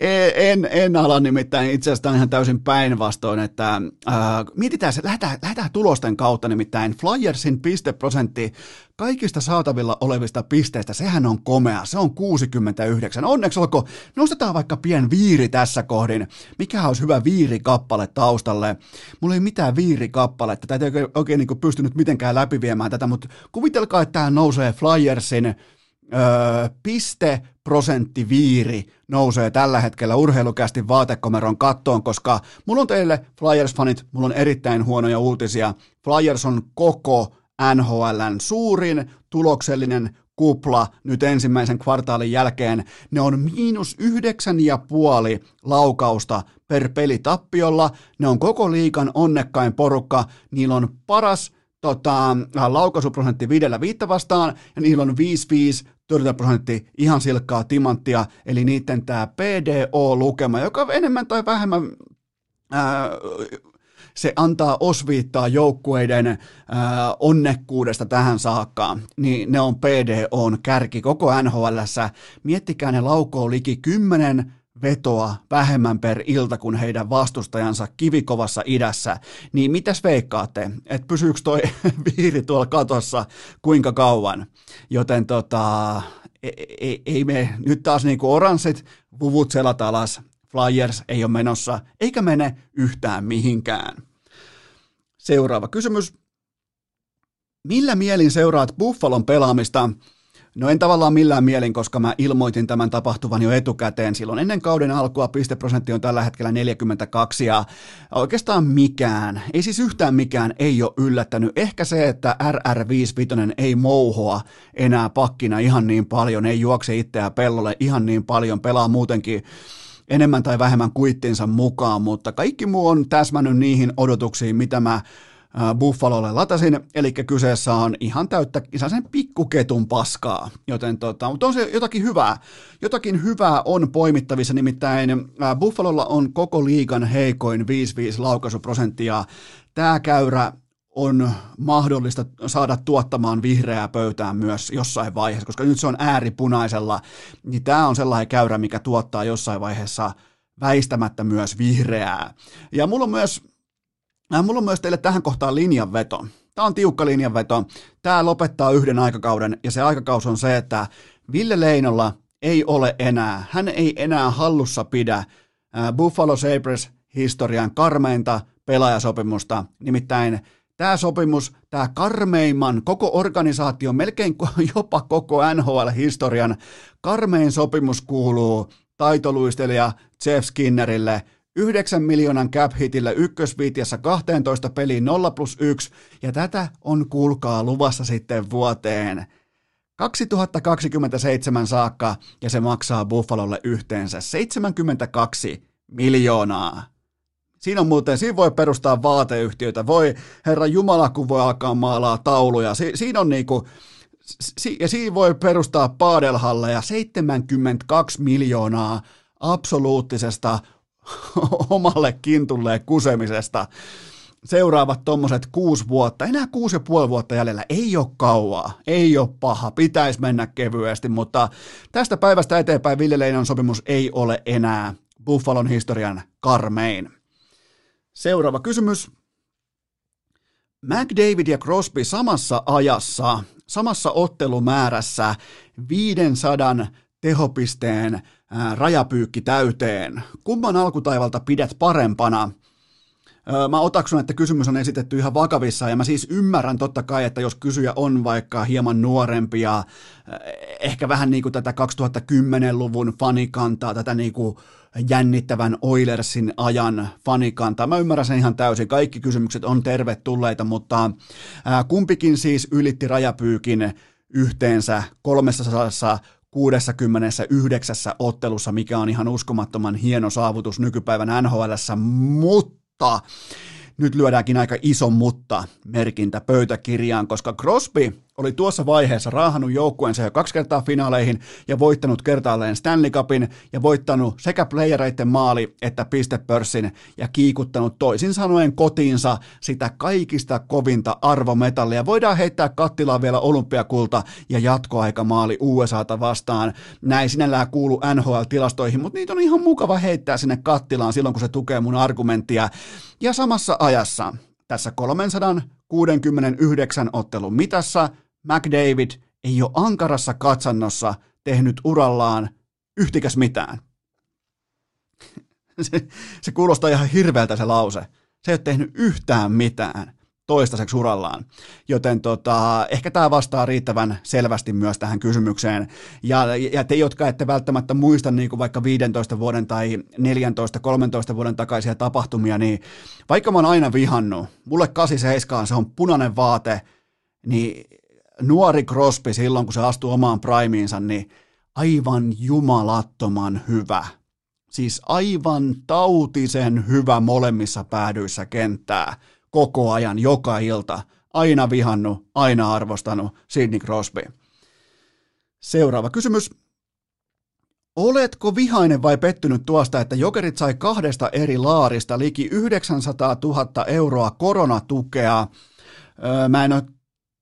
E, en, en ala nimittäin itse asiassa ihan täysin päinvastoin, että äh, mietitään se, lähdetään, lähdetään tulosten kautta nimittäin Flyersin pisteprosentti kaikista saatavilla olevista pisteistä, sehän on komea, se on 69. Onneksi olko, nostetaan vaikka pien viiri tässä kohdin. Mikä olisi hyvä viirikappale taustalle? Mulla ei mitään viirikappaletta, tätä ei oikein, oikein niin pystynyt mitenkään läpiviemään tätä, mutta kuvitelkaa, että tämä nousee Flyersin öö, piste prosenttiviiri nousee tällä hetkellä urheilukästi vaatekomeron kattoon, koska mulla on teille Flyers-fanit, mulla on erittäin huonoja uutisia. Flyers on koko NHLn suurin tuloksellinen kupla nyt ensimmäisen kvartaalin jälkeen. Ne on miinus yhdeksän ja puoli laukausta per peli tappiolla. Ne on koko liikan onnekkain porukka. Niillä on paras tota, laukaisuprosentti viidellä viittä vastaan, ja niillä on 5-5 torjuntaprosentti ihan silkkaa timanttia, eli niiden tämä PDO-lukema, joka enemmän tai vähemmän ää, se antaa osviittaa joukkueiden ää, onnekkuudesta tähän saakka, niin ne on PDOn kärki koko NHLssä. Miettikää ne laukoo liki 10 vetoa vähemmän per ilta kuin heidän vastustajansa kivikovassa idässä, niin mitäs veikkaatte, että pysyykö toi viiri tuolla katossa kuinka kauan? Joten tota, ei, ei, ei me nyt taas niinku oranssit vuvut selat alas, Flyers ei ole menossa, eikä mene yhtään mihinkään. Seuraava kysymys. Millä mielin seuraat Buffalon pelaamista? No en tavallaan millään mielin, koska mä ilmoitin tämän tapahtuvan jo etukäteen. Silloin ennen kauden alkua pisteprosentti on tällä hetkellä 42 ja oikeastaan mikään, ei siis yhtään mikään ei ole yllättänyt. Ehkä se, että RR55 ei mouhoa enää pakkina ihan niin paljon, ei juokse itseään pellolle ihan niin paljon, pelaa muutenkin enemmän tai vähemmän kuittinsa mukaan, mutta kaikki muu on täsmännyt niihin odotuksiin, mitä mä Buffalolle latasin, eli kyseessä on ihan täyttä sen pikkuketun paskaa, joten tota, mutta on se jotakin hyvää. Jotakin hyvää on poimittavissa, nimittäin Buffalolla on koko liigan heikoin 5-5 laukaisuprosenttia. Tämä käyrä on mahdollista saada tuottamaan vihreää pöytään myös jossain vaiheessa, koska nyt se on ääripunaisella, niin tämä on sellainen käyrä, mikä tuottaa jossain vaiheessa väistämättä myös vihreää. Ja mulla on myös, mulla on myös teille tähän kohtaan linjanveto. Tämä on tiukka linjanveto. Tämä lopettaa yhden aikakauden, ja se aikakaus on se, että Ville Leinolla ei ole enää, hän ei enää hallussa pidä äh, Buffalo Sabres historian karmeinta pelaajasopimusta, nimittäin tämä sopimus, tämä karmeimman koko organisaation, melkein jopa koko NHL-historian karmein sopimus kuuluu taitoluistelija Jeff Skinnerille 9 miljoonan cap hitillä ykkösviitiassa 12 peliin 0 plus 1, ja tätä on kuulkaa luvassa sitten vuoteen 2027 saakka, ja se maksaa Buffalolle yhteensä 72 miljoonaa. Siinä on muuten, siinä voi perustaa vaateyhtiöitä, voi Herra Jumala, kun voi alkaa maalaa tauluja. Si, siinä on niinku, si, ja siinä voi perustaa paadelhalleja 72 miljoonaa absoluuttisesta omalle kintulleen kusemisesta. Seuraavat tuommoiset kuusi vuotta, enää kuusi ja puoli vuotta jäljellä, ei ole kauaa, ei ole paha, pitäisi mennä kevyesti, mutta tästä päivästä eteenpäin Ville Leinon sopimus ei ole enää Buffalon historian karmein. Seuraava kysymys. McDavid ja Crosby samassa ajassa, samassa ottelumäärässä 500 tehopisteen rajapyykki täyteen. Kumman alkutaivalta pidät parempana? Mä otaksun, että kysymys on esitetty ihan vakavissa ja mä siis ymmärrän totta kai, että jos kysyjä on vaikka hieman nuorempi ja ehkä vähän niin kuin tätä 2010-luvun fanikantaa, tätä niin kuin jännittävän Oilersin ajan fanikantaa. Mä ymmärrän sen ihan täysin. Kaikki kysymykset on tervetulleita, mutta kumpikin siis ylitti rajapyykin yhteensä 369 ottelussa, mikä on ihan uskomattoman hieno saavutus nykypäivän NHLssä, mutta nyt lyödäänkin aika iso mutta merkintä pöytäkirjaan, koska Crosby oli tuossa vaiheessa raahannut joukkueensa jo kaksi kertaa finaaleihin ja voittanut kertaalleen Stanley Cupin ja voittanut sekä playereiden maali että pistepörssin ja kiikuttanut toisin sanoen kotiinsa sitä kaikista kovinta arvometallia. Voidaan heittää kattilaan vielä olympiakulta ja jatkoaika maali USAta vastaan. Näin sinällään kuulu NHL-tilastoihin, mutta niitä on ihan mukava heittää sinne kattilaan silloin, kun se tukee mun argumenttia. Ja samassa ajassa tässä 369 ottelun mitassa McDavid ei ole ankarassa katsannossa tehnyt urallaan yhtikäs mitään. Se, se kuulostaa ihan hirveältä se lause. Se ei ole tehnyt yhtään mitään toistaiseksi urallaan. Joten tota, ehkä tämä vastaa riittävän selvästi myös tähän kysymykseen. Ja, ja te, jotka ette välttämättä muista niin kuin vaikka 15 vuoden tai 14-13 vuoden takaisia tapahtumia, niin vaikka mä oon aina vihannut, mulle 87 se on punainen vaate, niin nuori Crosby silloin, kun se astuu omaan primiinsa, niin aivan jumalattoman hyvä. Siis aivan tautisen hyvä molemmissa päädyissä kenttää koko ajan, joka ilta. Aina vihannut, aina arvostanut Sidney Crosby. Seuraava kysymys. Oletko vihainen vai pettynyt tuosta, että Jokerit sai kahdesta eri laarista liki 900 000 euroa koronatukea? Öö, mä en ole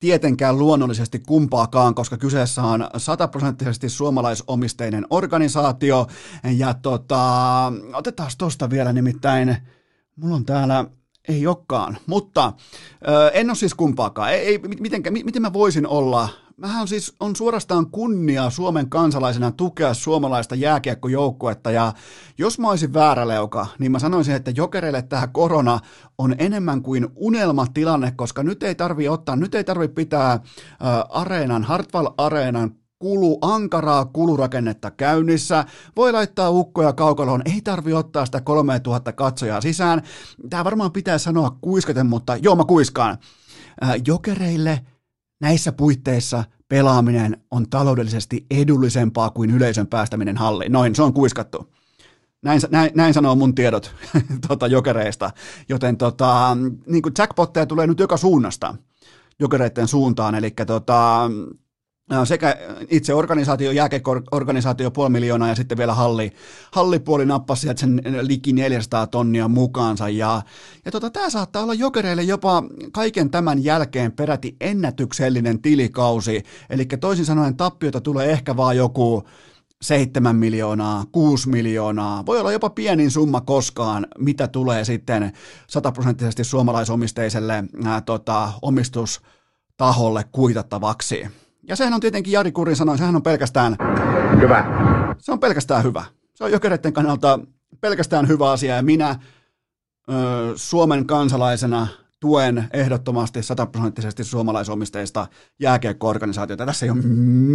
tietenkään luonnollisesti kumpaakaan, koska kyseessä on sataprosenttisesti suomalaisomisteinen organisaatio. Ja tota, otetaan tuosta vielä nimittäin, mulla on täällä ei olekaan, mutta ö, en ole siis kumpaakaan. Ei, ei, mitenkä, miten mä voisin olla Mähän on siis on suorastaan kunnia Suomen kansalaisena tukea suomalaista jääkiekkojoukkuetta ja jos mä olisin vääräleuka, niin mä sanoisin, että jokereille tämä korona on enemmän kuin unelmatilanne, koska nyt ei tarvi ottaa, nyt ei tarvi pitää areenan, Hartwall areenan kulu, ankaraa kulurakennetta käynnissä, voi laittaa ukkoja kaukaloon, ei tarvi ottaa sitä 3000 katsojaa sisään. Tämä varmaan pitää sanoa kuiskaten, mutta joo mä kuiskaan. Jokereille – Näissä puitteissa pelaaminen on taloudellisesti edullisempaa kuin yleisön päästäminen halliin. Noin, se on kuiskattu. Näin, näin, näin sanoo mun tiedot tota, jokereista. Joten tota, niin jackpotteja tulee nyt joka suunnasta jokereiden suuntaan. Eli tota, sekä itse organisaatio, jääkeorganisaatio puoli miljoonaa ja sitten vielä halli, hallipuoli nappasi sen liki 400 tonnia mukaansa. Ja, ja tota, tämä saattaa olla jokereille jopa kaiken tämän jälkeen peräti ennätyksellinen tilikausi, eli toisin sanoen tappiota tulee ehkä vaan joku 7 miljoonaa, 6 miljoonaa, voi olla jopa pienin summa koskaan, mitä tulee sitten sataprosenttisesti suomalaisomisteiselle ää, tota, omistustaholle kuitattavaksi. Ja sehän on tietenkin Jari Kurin sanoi, sehän on pelkästään Hyvä. Se on pelkästään hyvä. Se on jokereiden kannalta pelkästään hyvä asia ja minä ö, Suomen kansalaisena tuen ehdottomasti sataprosenttisesti suomalaisomisteista jääkiekko-organisaatiota. Tässä ei ole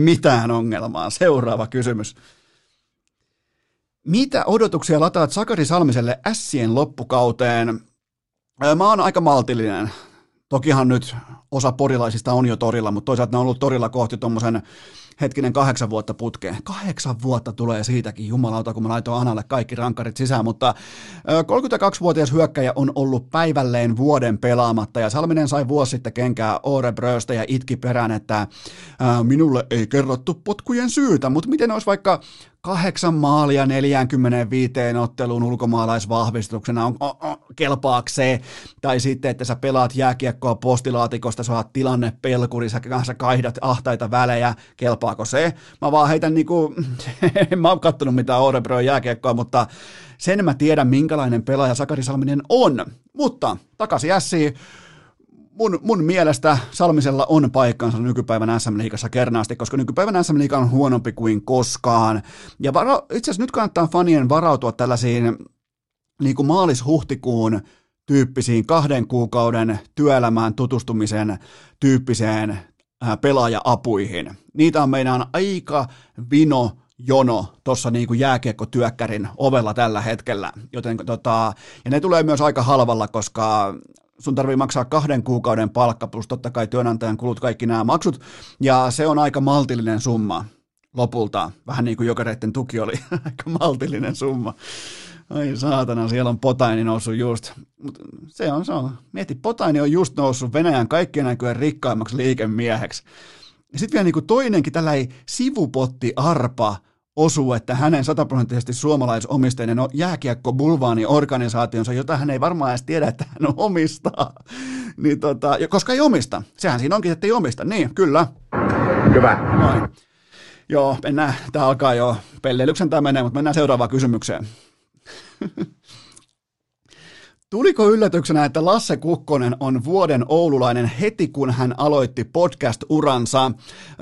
mitään ongelmaa. Seuraava kysymys. Mitä odotuksia lataat Sakari Salmiselle Ässien loppukauteen? Mä oon aika maltillinen. Tokihan nyt osa porilaisista on jo torilla, mutta toisaalta ne on ollut torilla kohti tuommoisen hetkinen kahdeksan vuotta putkeen. Kahdeksan vuotta tulee siitäkin, jumalauta, kun mä laitoin Analle kaikki rankkarit sisään, mutta 32-vuotias hyökkäjä on ollut päivälleen vuoden pelaamatta ja Salminen sai vuosi sitten kenkää Ore Bröstä ja itki perään, että minulle ei kerrottu potkujen syytä, mutta miten olisi vaikka kahdeksan maalia 45 otteluun ulkomaalaisvahvistuksena, on, on, on kelpaako se, tai sitten, että sä pelaat jääkiekkoa postilaatikosta, sä oot tilanne pelkuri, sä, sä kaihdat ahtaita välejä, kelpaako se? Mä vaan heitän niinku, en mä oon kattonut mitään Orebroin jääkiekkoa, mutta sen mä tiedän, minkälainen pelaaja Sakari Salminen on. Mutta takaisin ässiin, mun, mun mielestä Salmisella on paikkansa nykypäivän SM-liigassa kernaasti, koska nykypäivän SM-liiga on huonompi kuin koskaan. Ja vara, itse asiassa nyt kannattaa fanien varautua tällaisiin niin kuin maalis-huhtikuun tyyppisiin kahden kuukauden työelämään tutustumisen tyyppiseen pelaaja-apuihin. Niitä on meidän aika vino jono tuossa niin kuin jääkiekkotyökkärin ovella tällä hetkellä. Joten, tota, ja ne tulee myös aika halvalla, koska sun tarvii maksaa kahden kuukauden palkka plus totta kai työnantajan kulut, kaikki nämä maksut, ja se on aika maltillinen summa lopulta, vähän niin kuin jokereiden tuki oli aika maltillinen summa. Ai saatana, siellä on Potaini noussut just. Mut se on, se on. Mieti, Potaini on just noussut Venäjän kaikkien näköjen rikkaimmaksi liikemieheksi. Ja sitten vielä niin kuin toinenkin tällainen sivupotti arpa osuu, että hänen sataprosenttisesti suomalaisomisteinen jääkiekko bulvaani organisaationsa, jota hän ei varmaan edes tiedä, että hän omistaa. niin tota, koska ei omista. Sehän siinä onkin, että ei omista. Niin, kyllä. Hyvä. Noin. Joo, mennään. Tämä alkaa jo pelleilyksen tämä menee, mutta mennään seuraavaan kysymykseen. Tuliko yllätyksenä, että Lasse Kukkonen on vuoden oululainen heti, kun hän aloitti podcast-uransa?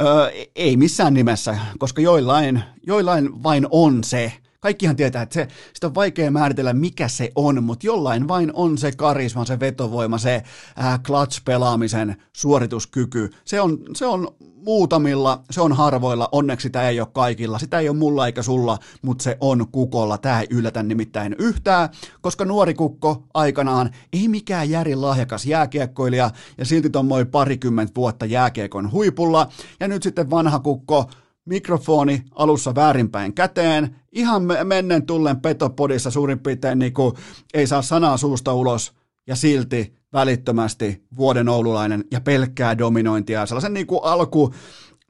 Öö, ei missään nimessä, koska joillain, joillain vain on se. Kaikkihan tietää, että se, sitä on vaikea määritellä, mikä se on, mutta jollain vain on se karisma, se vetovoima, se äh, clutch-pelaamisen suorituskyky. Se on, se on muutamilla, se on harvoilla, onneksi sitä ei ole kaikilla, sitä ei ole mulla eikä sulla, mutta se on kukolla, tämä ei yllätä nimittäin yhtään, koska nuori kukko aikanaan ei mikään järin lahjakas jääkiekkoilija ja silti tommoi parikymmentä vuotta jääkiekon huipulla. Ja nyt sitten vanha kukko mikrofoni alussa väärinpäin käteen, ihan mennen tullen petopodissa suurin piirtein niin kuin ei saa sanaa suusta ulos ja silti välittömästi vuoden oululainen ja pelkkää dominointia. Sellaisen niin kuin alku,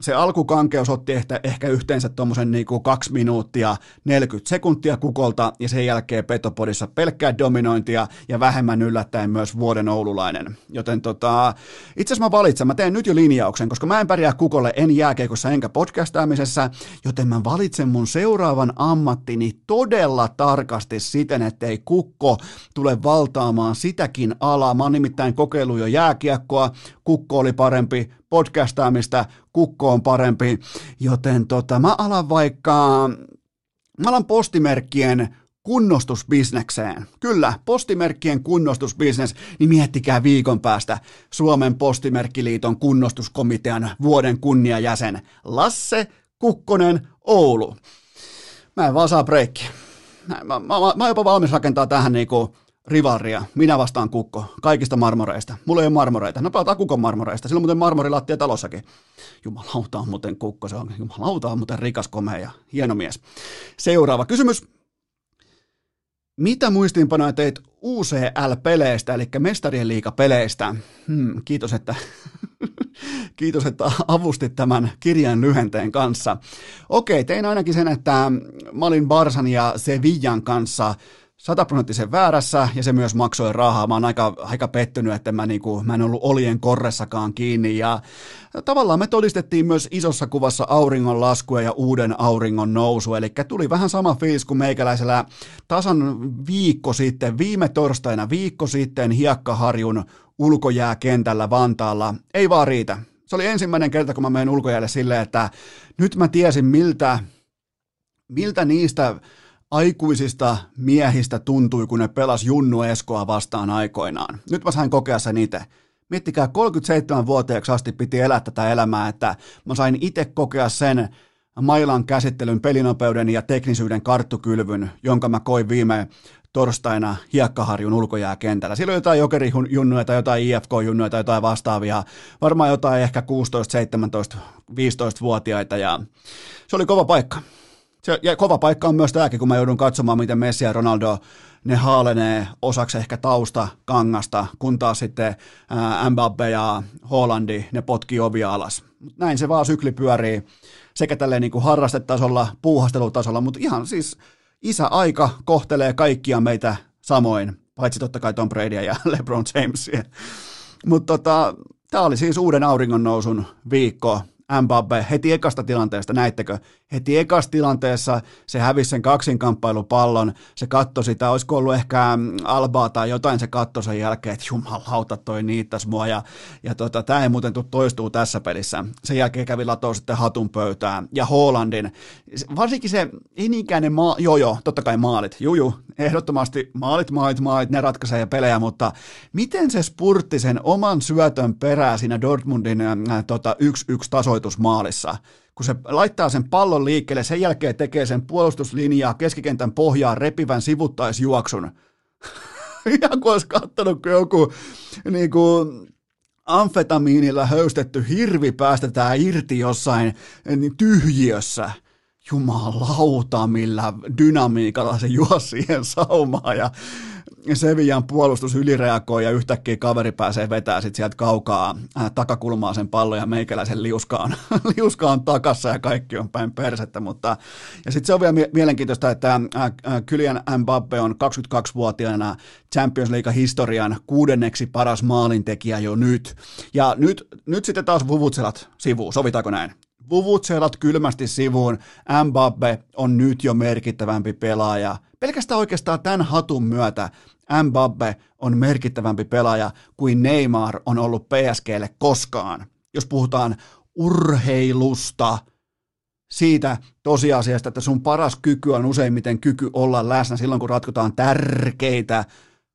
se alkukankeus otti ehkä, ehkä yhteensä tuommoisen niin kaksi minuuttia 40 sekuntia kukolta ja sen jälkeen Petopodissa pelkkää dominointia ja vähemmän yllättäen myös vuoden oululainen. Joten tota, itse asiassa mä valitsen, mä teen nyt jo linjauksen, koska mä en pärjää kukolle en jääkeikossa enkä podcastaamisessa, joten mä valitsen mun seuraavan ammattini todella tarkasti siten, ettei kukko tule valtaamaan sitäkin alaa. Mä oon nimittäin kokeillut jo jääkiekkoa, kukko oli parempi, podcastaamista, kukko on parempi, joten tota, mä alan vaikka, mä alan postimerkkien kunnostusbisnekseen. Kyllä, postimerkkien kunnostusbisnes, niin miettikää viikon päästä Suomen postimerkkiliiton kunnostuskomitean vuoden kunniajäsen Lasse Kukkonen Oulu. Mä en vaan saa breikkiä. Mä, mä, mä, mä oon jopa valmis rakentaa tähän niinku rivaria. Minä vastaan kukko. Kaikista marmoreista. Mulla ei ole marmoreita. No pelataan kukon marmoreista. Silloin muuten marmorilattia talossakin. Jumalauta on muuten kukko. Se on, jumalauta on muuten rikas, komea ja hieno mies. Seuraava kysymys. Mitä muistiinpanoja teit UCL-peleistä, eli Mestarien liiga-peleistä? Hmm, kiitos, että, Kiitos, että avustit tämän kirjan lyhenteen kanssa. Okei, tein ainakin sen, että mä olin Barsan ja Sevillan kanssa sataprosenttisen väärässä ja se myös maksoi rahaa. Mä oon aika, aika pettynyt, että mä, niinku, mä en ollut olien korressakaan kiinni ja tavallaan me todistettiin myös isossa kuvassa auringon laskua ja uuden auringon nousu, eli tuli vähän sama fiilis kuin meikäläisellä tasan viikko sitten, viime torstaina viikko sitten Hiekkaharjun ulkojääkentällä Vantaalla. Ei vaan riitä. Se oli ensimmäinen kerta, kun mä menen ulkojäälle silleen, että nyt mä tiesin miltä, miltä niistä aikuisista miehistä tuntui, kun ne pelas Junnu Eskoa vastaan aikoinaan. Nyt mä sain kokea sen itse. Miettikää, 37-vuotiaaksi asti piti elää tätä elämää, että mä sain itse kokea sen mailan käsittelyn, pelinopeuden ja teknisyyden karttukylvyn, jonka mä koin viime torstaina Hiekkaharjun ulkojääkentällä. Siellä oli jotain jokerijunnuja tai jotain IFK-junnuja tai jotain vastaavia, varmaan jotain ehkä 16, 17, 15-vuotiaita ja se oli kova paikka. Se, ja kova paikka on myös tämäkin, kun mä joudun katsomaan, miten Messi ja Ronaldo, ne haalenee osaksi ehkä tausta kangasta, kun taas sitten ää, Mbappe ja Hollandi, ne potkii ovia alas. Näin se vaan sykli pyörii sekä tälleen niin kuin harrastetasolla, puuhastelutasolla, mutta ihan siis isä-aika kohtelee kaikkia meitä samoin, paitsi totta kai Tom Brady ja LeBron Jamesia. Mutta tota, tämä oli siis uuden auringon nousun viikko, Mbappe heti ekasta tilanteesta, näittekö? Heti ekasta tilanteessa se hävisi sen kaksinkamppailupallon, se katsoi sitä, olisiko ollut ehkä mm, Albaa tai jotain se katsoi sen jälkeen, että jumalauta toi niittäs mua ja, ja tota, tämä ei muuten toistuu tässä pelissä. Sen jälkeen kävi latoo sitten hatun pöytään. Ja Hollandin, varsinkin se ei ne maa, joo joo, totta kai maalit, juju, ehdottomasti maalit, maalit, maalit, ne ratkaisee pelejä, mutta miten se spurtti sen oman syötön perää siinä Dortmundin äh, tota, 1-1 tasoitusmaalissa, kun se laittaa sen pallon liikkeelle, sen jälkeen tekee sen puolustuslinjaa keskikentän pohjaa repivän sivuttaisjuoksun. Ihan kuin olisi kattonut, kun joku niin kuin, amfetamiinilla höystetty hirvi päästetään irti jossain niin tyhjiössä – jumalauta, millä dynamiikalla se juosi siihen saumaan ja Sevillan puolustus ylireagoi ja yhtäkkiä kaveri pääsee vetää sit sieltä kaukaa äh, takakulmaa sen pallon ja meikäläisen liuskaan, liuskaan takassa ja kaikki on päin persettä. Mutta, ja sitten se on vielä mie- mielenkiintoista, että äh, äh, Kylian Mbappe on 22-vuotiaana Champions League historian kuudenneksi paras maalintekijä jo nyt. Ja nyt, nyt sitten taas vuvutselat sivuun, sovitaanko näin? vuvutselat kylmästi sivuun. Mbappe on nyt jo merkittävämpi pelaaja. Pelkästään oikeastaan tämän hatun myötä Mbappe on merkittävämpi pelaaja kuin Neymar on ollut PSGlle koskaan. Jos puhutaan urheilusta, siitä tosiasiasta, että sun paras kyky on useimmiten kyky olla läsnä silloin, kun ratkotaan tärkeitä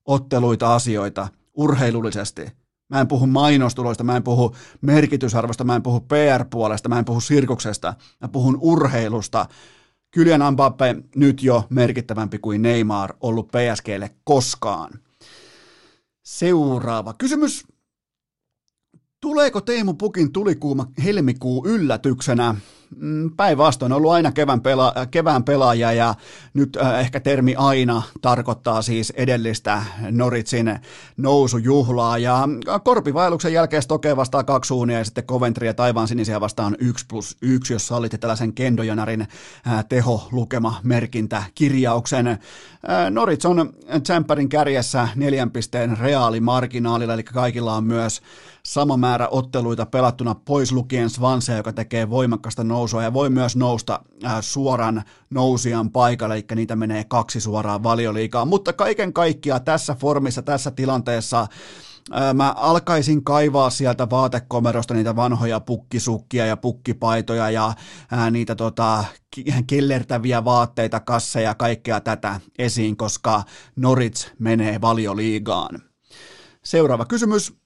otteluita asioita urheilullisesti – Mä en puhu mainostuloista, mä en puhu merkitysarvosta, mä en puhu PR-puolesta, mä en puhu sirkuksesta, mä puhun urheilusta. Kylian Mbappe nyt jo merkittävämpi kuin Neymar ollut PSGlle koskaan. Seuraava kysymys. Tuleeko Teemu Pukin tulikuuma helmikuu yllätyksenä? Mm, päinvastoin on ollut aina kevään, pela, kevään pelaaja ja nyt äh, ehkä termi aina tarkoittaa siis edellistä Noritsin nousujuhlaa ja korpivailuksen jälkeen Stoke vastaa kaksi suunia ja sitten Coventry ja Taivaan sinisiä vastaan 1 plus 1, jos sallitte tällaisen Kendojanarin äh, teholukema merkintä kirjauksen. Äh, Norits on Tsemppärin kärjessä neljän pisteen reaalimarginaalilla, eli kaikilla on myös sama määrä otteluita pelattuna pois lukien Swansea, joka tekee voimakasta nousua ja voi myös nousta äh, suoran nousijan paikalle, eli niitä menee kaksi suoraan valioliikaa. Mutta kaiken kaikkiaan tässä formissa, tässä tilanteessa äh, mä alkaisin kaivaa sieltä vaatekomerosta niitä vanhoja pukkisukkia ja pukkipaitoja ja ää, äh, niitä tota, kellertäviä vaatteita, kasseja ja kaikkea tätä esiin, koska Norits menee valioliigaan. Seuraava kysymys.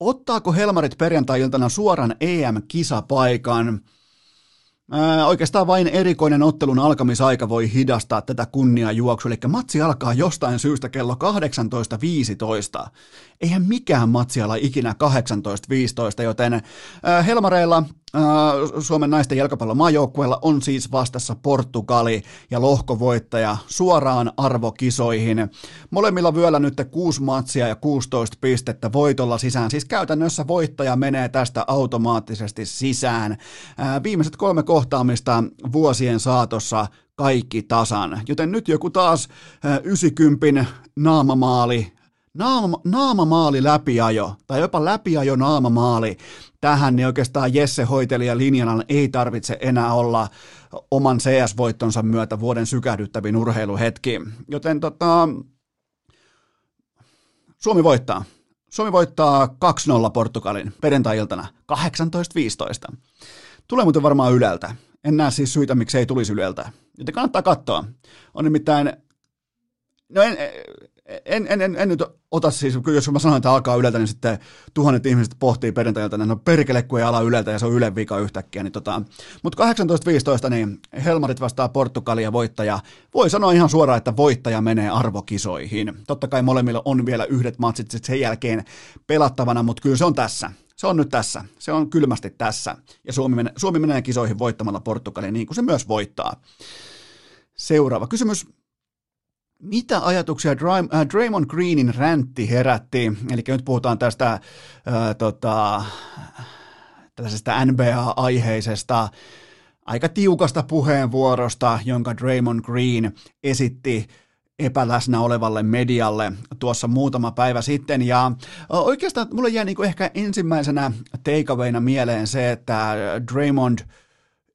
Ottaako Helmarit perjantai-iltana suoran EM-kisapaikan? Ää, oikeastaan vain erikoinen ottelun alkamisaika voi hidastaa tätä kunniajuoksua, eli matsi alkaa jostain syystä kello 18.15. Eihän mikään matsi ala ikinä 18.15, joten ää, Helmareilla Suomen naisten jalkapallon maajoukkueella on siis vastassa Portugali ja lohkovoittaja suoraan arvokisoihin. Molemmilla vyöllä nyt 6 matsia ja 16 pistettä voitolla sisään. Siis käytännössä voittaja menee tästä automaattisesti sisään. Viimeiset kolme kohtaamista vuosien saatossa kaikki tasan. Joten nyt joku taas 90 naamamaali naama, naamamaali läpiajo, tai jopa läpiajo naamamaali tähän, niin oikeastaan Jesse hoitelija linjana ei tarvitse enää olla oman CS-voittonsa myötä vuoden sykähdyttävin urheiluhetki. Joten tota, Suomi voittaa. Suomi voittaa 2-0 Portugalin perjantai-iltana 18.15. Tulee muuten varmaan Yleltä. En näe siis syitä, miksi ei tulisi Yleltä. Joten kannattaa katsoa. On nimittäin, no en, en, en, en, en nyt ota siis, jos mä sanon, että alkaa yleltä, niin sitten tuhannet ihmiset pohtii että no perkele, kun ei ala yleltä ja se on Ylen vika yhtäkkiä. Niin tota, mutta 18.15 niin Helmarit vastaa Portugalia voittaja. Voi sanoa ihan suoraan, että voittaja menee arvokisoihin. Totta kai molemmilla on vielä yhdet matsit sitten sen jälkeen pelattavana, mutta kyllä se on tässä. Se on nyt tässä. Se on kylmästi tässä. Ja Suomi menee, Suomi menee kisoihin voittamalla Portugalia niin kuin se myös voittaa. Seuraava kysymys mitä ajatuksia äh, Draymond Greenin räntti herätti? Eli nyt puhutaan tästä äh, tota, tällaisesta NBA-aiheisesta aika tiukasta puheenvuorosta, jonka Draymond Green esitti epäläsnä olevalle medialle tuossa muutama päivä sitten. Ja oikeastaan mulle jäi niin ehkä ensimmäisenä takeawayna mieleen se, että Draymond –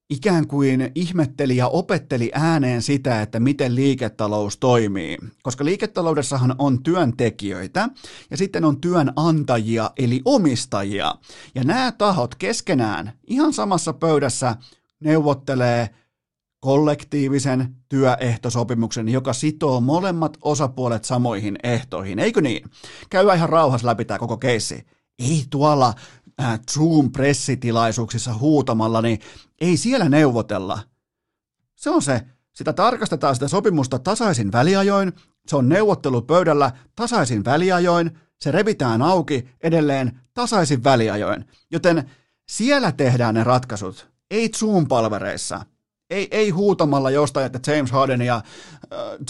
ikään kuin ihmetteli ja opetteli ääneen sitä, että miten liiketalous toimii. Koska liiketaloudessahan on työntekijöitä ja sitten on työnantajia eli omistajia. Ja nämä tahot keskenään ihan samassa pöydässä neuvottelee kollektiivisen työehtosopimuksen, joka sitoo molemmat osapuolet samoihin ehtoihin. Eikö niin? Käy ihan rauhassa läpi tämä koko keissi. Ei tuolla äh, Zoom-pressitilaisuuksissa huutamalla, niin ei siellä neuvotella. Se on se, sitä tarkastetaan sitä sopimusta tasaisin väliajoin, se on neuvottelupöydällä tasaisin väliajoin, se revitään auki edelleen tasaisin väliajoin. Joten siellä tehdään ne ratkaisut, ei Zoom-palvereissa. Ei, ei huutamalla jostain, että James Harden ja äh,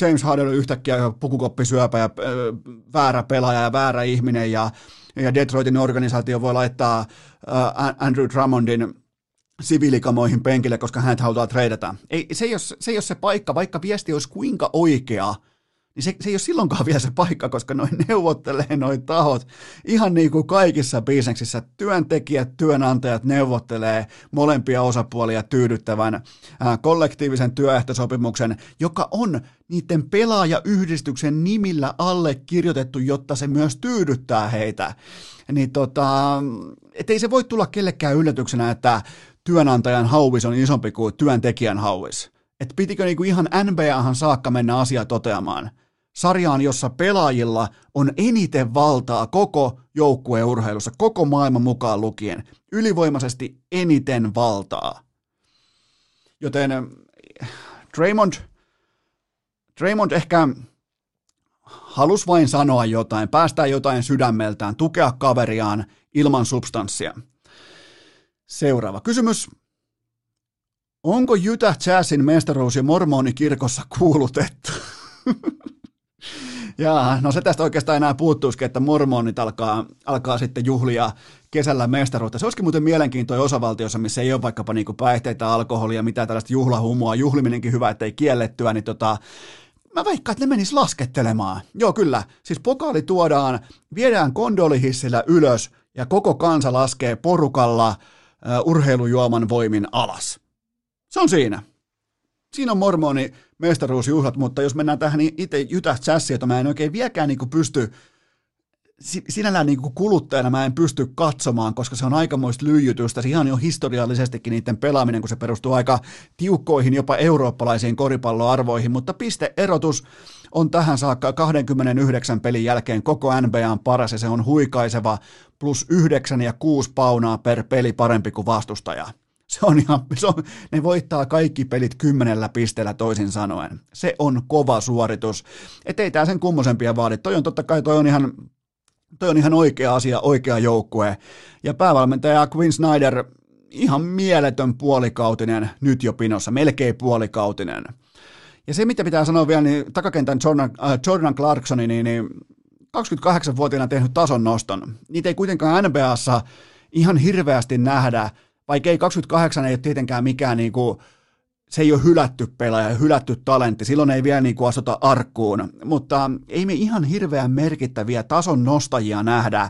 James Harden on yhtäkkiä pukukoppisyöpä ja äh, väärä pelaaja ja väärä ihminen ja, ja Detroitin organisaatio voi laittaa äh, Andrew Drummondin siviilikamoihin penkille, koska hänet halutaan treidata. Ei, se, ei ole, se ei ole se paikka, vaikka viesti olisi kuinka oikea, niin se, se ei ole silloinkaan vielä se paikka, koska noin neuvottelee noin tahot. Ihan niin kuin kaikissa bisneksissä työntekijät, työnantajat neuvottelee molempia osapuolia tyydyttävän ää, kollektiivisen työehtosopimuksen, joka on niiden pelaajayhdistyksen nimillä allekirjoitettu, jotta se myös tyydyttää heitä. Niin tota, ei se voi tulla kellekään yllätyksenä, että työnantajan hauvis on isompi kuin työntekijän hauvis. Et pitikö niinku ihan NBAhan saakka mennä asia toteamaan? Sarjaan, jossa pelaajilla on eniten valtaa koko joukkueurheilussa, koko maailman mukaan lukien. Ylivoimaisesti eniten valtaa. Joten Draymond, Draymond ehkä halus vain sanoa jotain, päästää jotain sydämeltään, tukea kaveriaan ilman substanssia. Seuraava kysymys. Onko Utah Jazzin mestaruus ja mormonikirkossa kuulutettu? ja no se tästä oikeastaan enää puuttuisikin, että mormonit alkaa, alkaa sitten juhlia kesällä mestaruutta. Se olisikin muuten mielenkiintoinen osavaltiossa, missä ei ole vaikkapa niinku päihteitä, alkoholia, mitä tällaista juhlahumua, juhliminenkin hyvä, ettei kiellettyä, niin tota, mä veikkaan, että ne menis laskettelemaan. Joo, kyllä. Siis pokaali tuodaan, viedään kondolihissillä ylös ja koko kansa laskee porukalla – urheilujuoman voimin alas. Se on siinä. Siinä on mormoni mestaruusjuhlat, mutta jos mennään tähän niin itse Utah Jazziin, jota mä en oikein vieläkään niin pysty sinällään niin kuluttajana mä en pysty katsomaan, koska se on aikamoista lyijytystä. Se ihan jo historiallisestikin niiden pelaaminen, kun se perustuu aika tiukkoihin, jopa eurooppalaisiin koripalloarvoihin, mutta pisteerotus on tähän saakka 29 pelin jälkeen koko NBAn paras ja se on huikaiseva plus 9 ja 6 paunaa per peli parempi kuin vastustaja. Se on ihan, se on, ne voittaa kaikki pelit kymmenellä pisteellä toisin sanoen. Se on kova suoritus. Et ei tää sen kummosempia vaadi. Toi on totta kai, toi on ihan, toi on ihan oikea asia, oikea joukkue. Ja päävalmentaja Quinn Snyder, ihan mieletön puolikautinen nyt jo pinossa, melkein puolikautinen. Ja se, mitä pitää sanoa vielä, niin takakentän Jordan, äh, Jordan Clarksoni, niin, niin 28-vuotiaana tehnyt tason noston. Niitä ei kuitenkaan NBAssa ihan hirveästi nähdä, vaikka ei 28 ei ole tietenkään mikään niin kuin, se ei ole hylätty pelaaja, hylätty talentti, silloin ei vielä niin kuin asuta arkkuun, mutta ei me ihan hirveän merkittäviä tason nostajia nähdä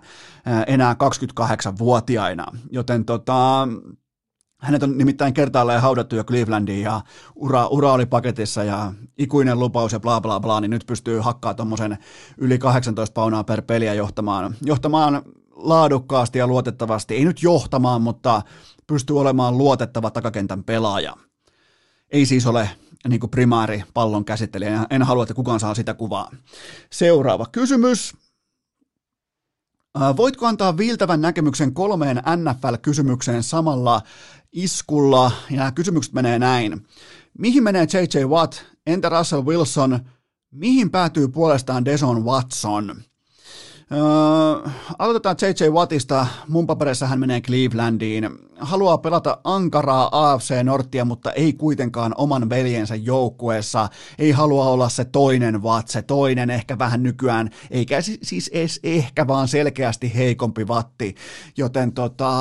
enää 28-vuotiaina, joten tota, hänet on nimittäin kertaalleen haudattu jo Clevelandiin ja ura, ura oli paketissa ja ikuinen lupaus ja bla bla bla, niin nyt pystyy hakkaa tuommoisen yli 18 paunaa per peliä johtamaan, johtamaan laadukkaasti ja luotettavasti, ei nyt johtamaan, mutta pystyy olemaan luotettava takakentän pelaaja. Ei siis ole niin kuin primaari pallon käsittelijä. En halua, että kukaan saa sitä kuvaa. Seuraava kysymys. Voitko antaa viiltävän näkemyksen kolmeen NFL-kysymykseen samalla iskulla? Ja nämä kysymykset menee näin. Mihin menee J.J. Watt? Entä Russell Wilson? Mihin päätyy puolestaan Deson Watson? Öö, aloitetaan J.J. Wattista. Mun paperissa hän menee Clevelandiin. Haluaa pelata ankaraa AFC Nortia, mutta ei kuitenkaan oman veljensä joukkueessa. Ei halua olla se toinen Watt, se toinen ehkä vähän nykyään, eikä siis edes ehkä, vaan selkeästi heikompi Vatti. Joten tota,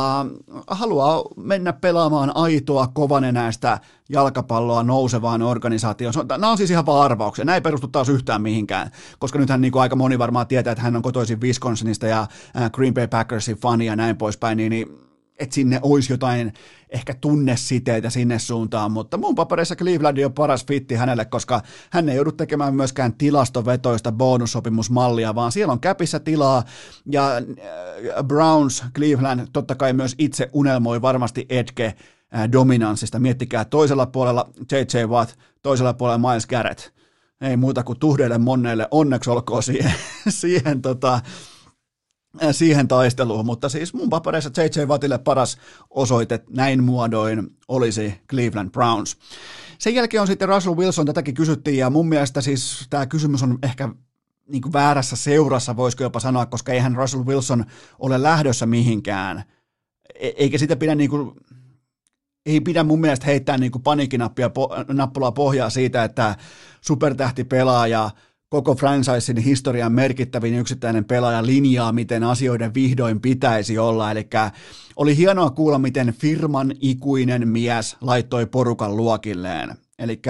haluaa mennä pelaamaan aitoa kovanenäistä jalkapalloa nousevaan organisaatioon. Nämä on siis ihan vaan arvauksia. Nämä ei perustu taas yhtään mihinkään, koska nythän niin kuin aika moni varmaan tietää, että hän on kotoisin Wisconsinista ja Green Bay Packersin fani ja näin poispäin, niin, niin että sinne olisi jotain ehkä tunnesiteitä sinne suuntaan, mutta mun papereissa Cleveland on paras fitti hänelle, koska hän ei joudu tekemään myöskään tilastovetoista bonussopimusmallia, vaan siellä on käpissä tilaa, ja Browns, Cleveland totta kai myös itse unelmoi varmasti Edge dominanssista. Miettikää toisella puolella J.J. Watt, toisella puolella Miles Garrett. Ei muuta kuin tuhdeille monneille, onneksi olkoon siihen, siihen, tota, siihen taisteluun, mutta siis mun papereissa J.J. Wattille paras osoite näin muodoin olisi Cleveland Browns. Sen jälkeen on sitten Russell Wilson, tätäkin kysyttiin, ja mun mielestä siis tämä kysymys on ehkä niin kuin väärässä seurassa, voisiko jopa sanoa, koska eihän Russell Wilson ole lähdössä mihinkään, e- eikä sitä pidä niin kuin ei pidä mun mielestä heittää niin paniikkinappia nappulaa pohjaa siitä, että supertähti pelaaja koko franchisein historian merkittävin yksittäinen pelaaja linjaa, miten asioiden vihdoin pitäisi olla. Eli oli hienoa kuulla, miten firman ikuinen mies laittoi porukan luokilleen. Eli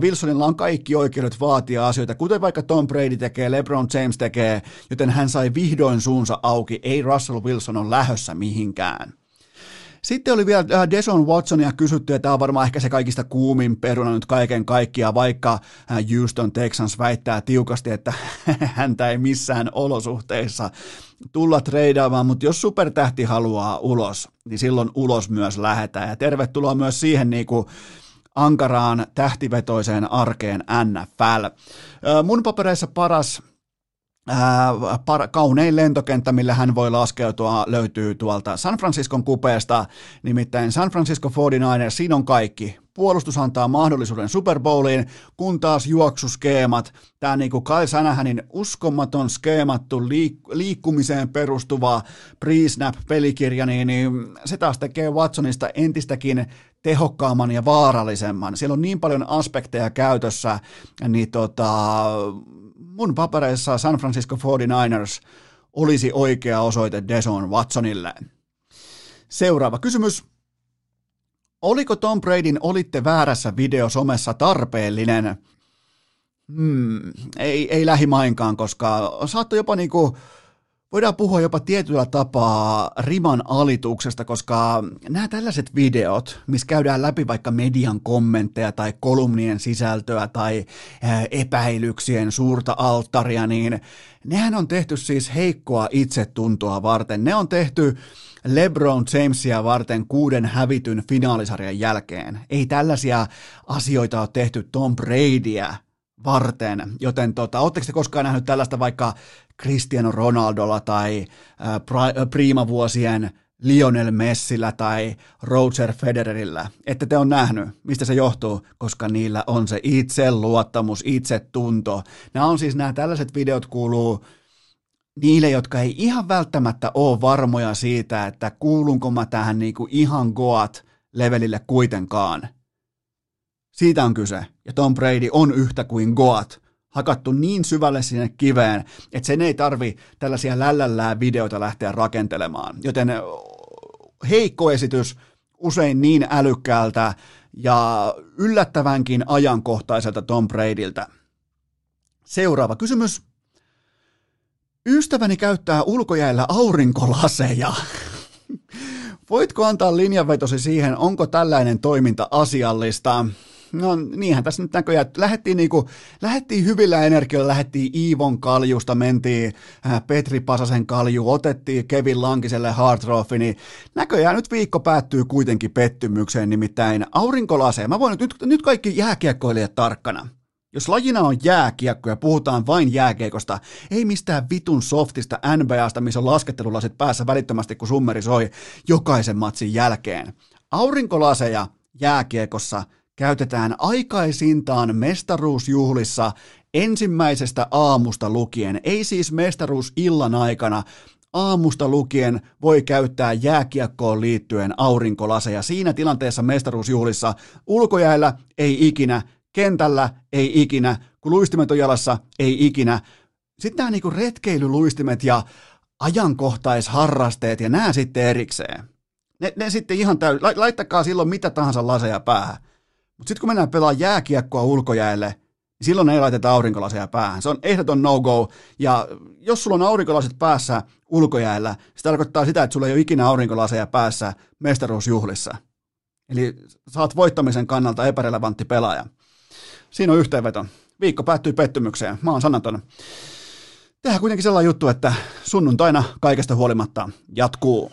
Wilsonilla on kaikki oikeudet vaatia asioita, kuten vaikka Tom Brady tekee, LeBron James tekee, joten hän sai vihdoin suunsa auki. Ei Russell Wilson ole lähössä mihinkään. Sitten oli vielä äh, Deson Watsonia kysytty, ja tämä on varmaan ehkä se kaikista kuumin peruna nyt kaiken kaikkiaan, vaikka äh, Houston Texans väittää tiukasti, että häntä ei missään olosuhteissa tulla treidaamaan, mutta jos supertähti haluaa ulos, niin silloin ulos myös lähetään. Ja tervetuloa myös siihen niin kuin ankaraan tähtivetoiseen arkeen NFL. Äh, mun papereissa paras Kaunein lentokenttä, millä hän voi laskeutua, löytyy tuolta San Franciscon kupeesta, nimittäin San Francisco 49ers, siinä on kaikki. Puolustus antaa mahdollisuuden Super Bowliin, kun taas juoksuskeemat, tämä niinku Kyle Sanahanin uskomaton skeemattu liik- liikkumiseen perustuva pre-snap-pelikirja, niin, niin se taas tekee Watsonista entistäkin tehokkaamman ja vaarallisemman. Siellä on niin paljon aspekteja käytössä, niin tota, mun papereissa San Francisco 49ers olisi oikea osoite Deson Watsonille. Seuraava kysymys. Oliko Tom Bradyn olitte väärässä video somessa tarpeellinen? Hmm, ei, ei lähimainkaan, koska saattoi jopa niinku voidaan puhua jopa tietyllä tapaa riman alituksesta, koska nämä tällaiset videot, missä käydään läpi vaikka median kommentteja tai kolumnien sisältöä tai epäilyksien suurta alttaria, niin nehän on tehty siis heikkoa itsetuntoa varten. Ne on tehty LeBron Jamesia varten kuuden hävityn finaalisarjan jälkeen. Ei tällaisia asioita ole tehty Tom Bradyä varten, joten tota, oletteko te koskaan nähnyt tällaista vaikka Cristiano Ronaldolla tai äh, priimavuosien Lionel Messillä tai Roger Federerillä. Ette te on nähnyt, mistä se johtuu, koska niillä on se itseluottamus, itsetunto. Nämä on siis nämä tällaiset videot kuuluu niille, jotka ei ihan välttämättä ole varmoja siitä, että kuulunko mä tähän niinku ihan goat levelille kuitenkaan. Siitä on kyse. Ja Tom Brady on yhtä kuin goat hakattu niin syvälle sinne kiveen, että sen ei tarvi tällaisia lällällää videoita lähteä rakentelemaan. Joten heikko esitys, usein niin älykkäältä ja yllättävänkin ajankohtaiselta Tom Bradyltä. Seuraava kysymys. Ystäväni käyttää ulkojäällä aurinkolaseja. Voitko antaa linjanvetosi siihen, onko tällainen toiminta asiallista? No niinhän tässä nyt näköjään, lähettiin, niinku, lähettiin hyvillä energioilla, lähettiin Iivon kaljusta, mentiin äh, Petri Pasasen kalju, otettiin Kevin Lankiselle Hard Trophy, niin näköjään nyt viikko päättyy kuitenkin pettymykseen, nimittäin aurinkolase. Mä voin nyt, nyt kaikki jääkiekkoilijat tarkkana. Jos lajina on jääkiekko ja puhutaan vain jääkiekosta, ei mistään vitun softista NBAsta, missä on laskettelulasit päässä välittömästi, kun summeri soi jokaisen matsin jälkeen. Aurinkolaseja jääkiekossa käytetään aikaisintaan mestaruusjuhlissa ensimmäisestä aamusta lukien, ei siis mestaruusillan aikana, aamusta lukien voi käyttää jääkiekkoon liittyen aurinkolaseja. Siinä tilanteessa mestaruusjuhlissa ulkojäällä ei ikinä, kentällä ei ikinä, kun luistimet on jalassa ei ikinä. Sitten nämä niinku retkeilyluistimet ja ajankohtaisharrasteet ja nämä sitten erikseen. Ne, ne sitten ihan täy... Laittakaa silloin mitä tahansa laseja päähän. Mutta sitten kun mennään pelaamaan jääkiekkoa ulkojäälle, niin silloin ei laiteta aurinkolaseja päähän. Se on ehdoton no-go. Ja jos sulla on aurinkolaset päässä ulkojäällä, se tarkoittaa sitä, että sulla ei ole ikinä aurinkolaseja päässä mestaruusjuhlissa. Eli saat voittamisen kannalta epärelevantti pelaaja. Siinä on yhteenveto. Viikko päättyy pettymykseen. Mä oon sanaton. Tehdään kuitenkin sellainen juttu, että sunnuntaina kaikesta huolimatta jatkuu.